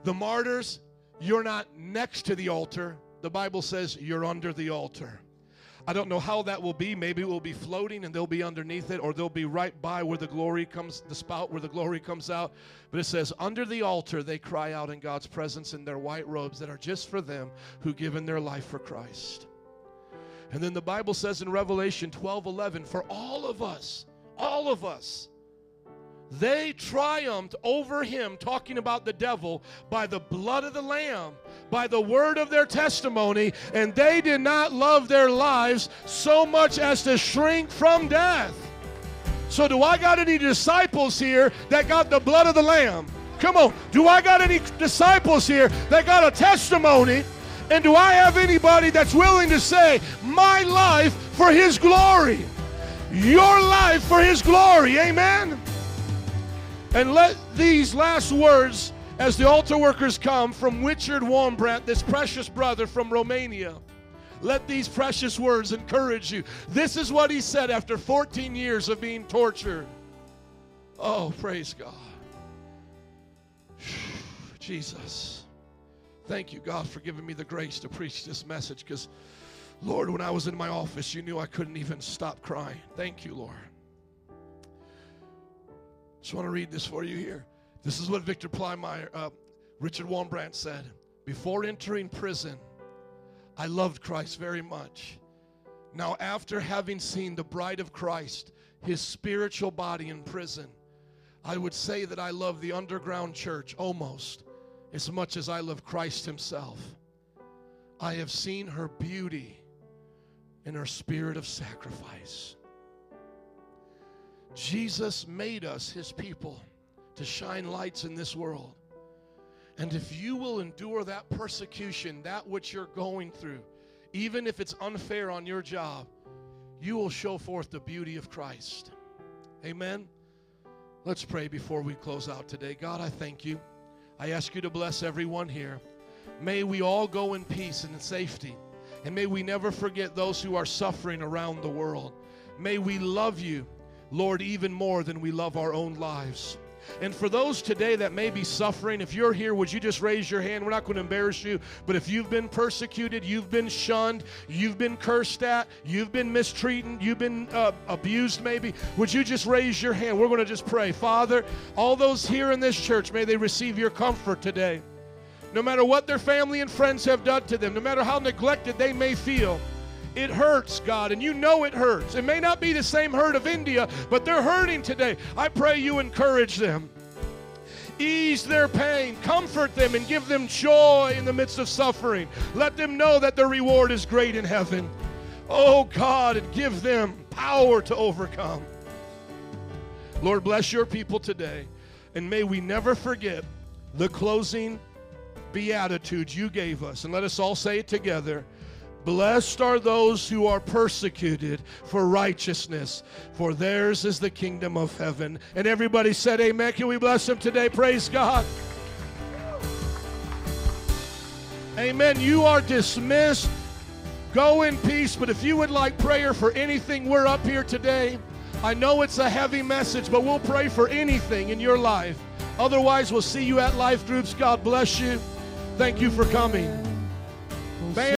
The martyrs, you're not next to the altar. The Bible says you're under the altar. I don't know how that will be. Maybe it will be floating and they'll be underneath it, or they'll be right by where the glory comes, the spout where the glory comes out. But it says, under the altar, they cry out in God's presence in their white robes that are just for them who given their life for Christ. And then the Bible says in Revelation 12 11, for all of us, all of us, they triumphed over him, talking about the devil, by the blood of the Lamb, by the word of their testimony, and they did not love their lives so much as to shrink from death. So, do I got any disciples here that got the blood of the Lamb? Come on. Do I got any disciples here that got a testimony? And do I have anybody that's willing to say, My life for His glory? Your life for His glory. Amen. And let these last words, as the altar workers come from Richard Wurmbrand, this precious brother from Romania, let these precious words encourage you. This is what he said after 14 years of being tortured. Oh, praise God. Jesus. Thank you, God, for giving me the grace to preach this message because, Lord, when I was in my office, you knew I couldn't even stop crying. Thank you, Lord. Just want to read this for you here. This is what Victor Plymeyer, uh, Richard Wurmbrand said. Before entering prison, I loved Christ very much. Now, after having seen the bride of Christ, his spiritual body in prison, I would say that I love the underground church almost as much as I love Christ himself. I have seen her beauty and her spirit of sacrifice. Jesus made us his people to shine lights in this world. And if you will endure that persecution, that which you're going through, even if it's unfair on your job, you will show forth the beauty of Christ. Amen. Let's pray before we close out today. God, I thank you. I ask you to bless everyone here. May we all go in peace and in safety. And may we never forget those who are suffering around the world. May we love you, Lord, even more than we love our own lives. And for those today that may be suffering, if you're here, would you just raise your hand? We're not going to embarrass you, but if you've been persecuted, you've been shunned, you've been cursed at, you've been mistreated, you've been uh, abused maybe, would you just raise your hand? We're going to just pray. Father, all those here in this church, may they receive your comfort today. No matter what their family and friends have done to them, no matter how neglected they may feel. It hurts, God, and you know it hurts. It may not be the same hurt of India, but they're hurting today. I pray you encourage them. Ease their pain, comfort them, and give them joy in the midst of suffering. Let them know that their reward is great in heaven. Oh God, and give them power to overcome. Lord, bless your people today, and may we never forget the closing beatitudes you gave us. And let us all say it together. Blessed are those who are persecuted for righteousness, for theirs is the kingdom of heaven. And everybody said, Amen. Can we bless them today? Praise God. Amen. You are dismissed. Go in peace. But if you would like prayer for anything, we're up here today. I know it's a heavy message, but we'll pray for anything in your life. Otherwise, we'll see you at life groups. God bless you. Thank you for coming.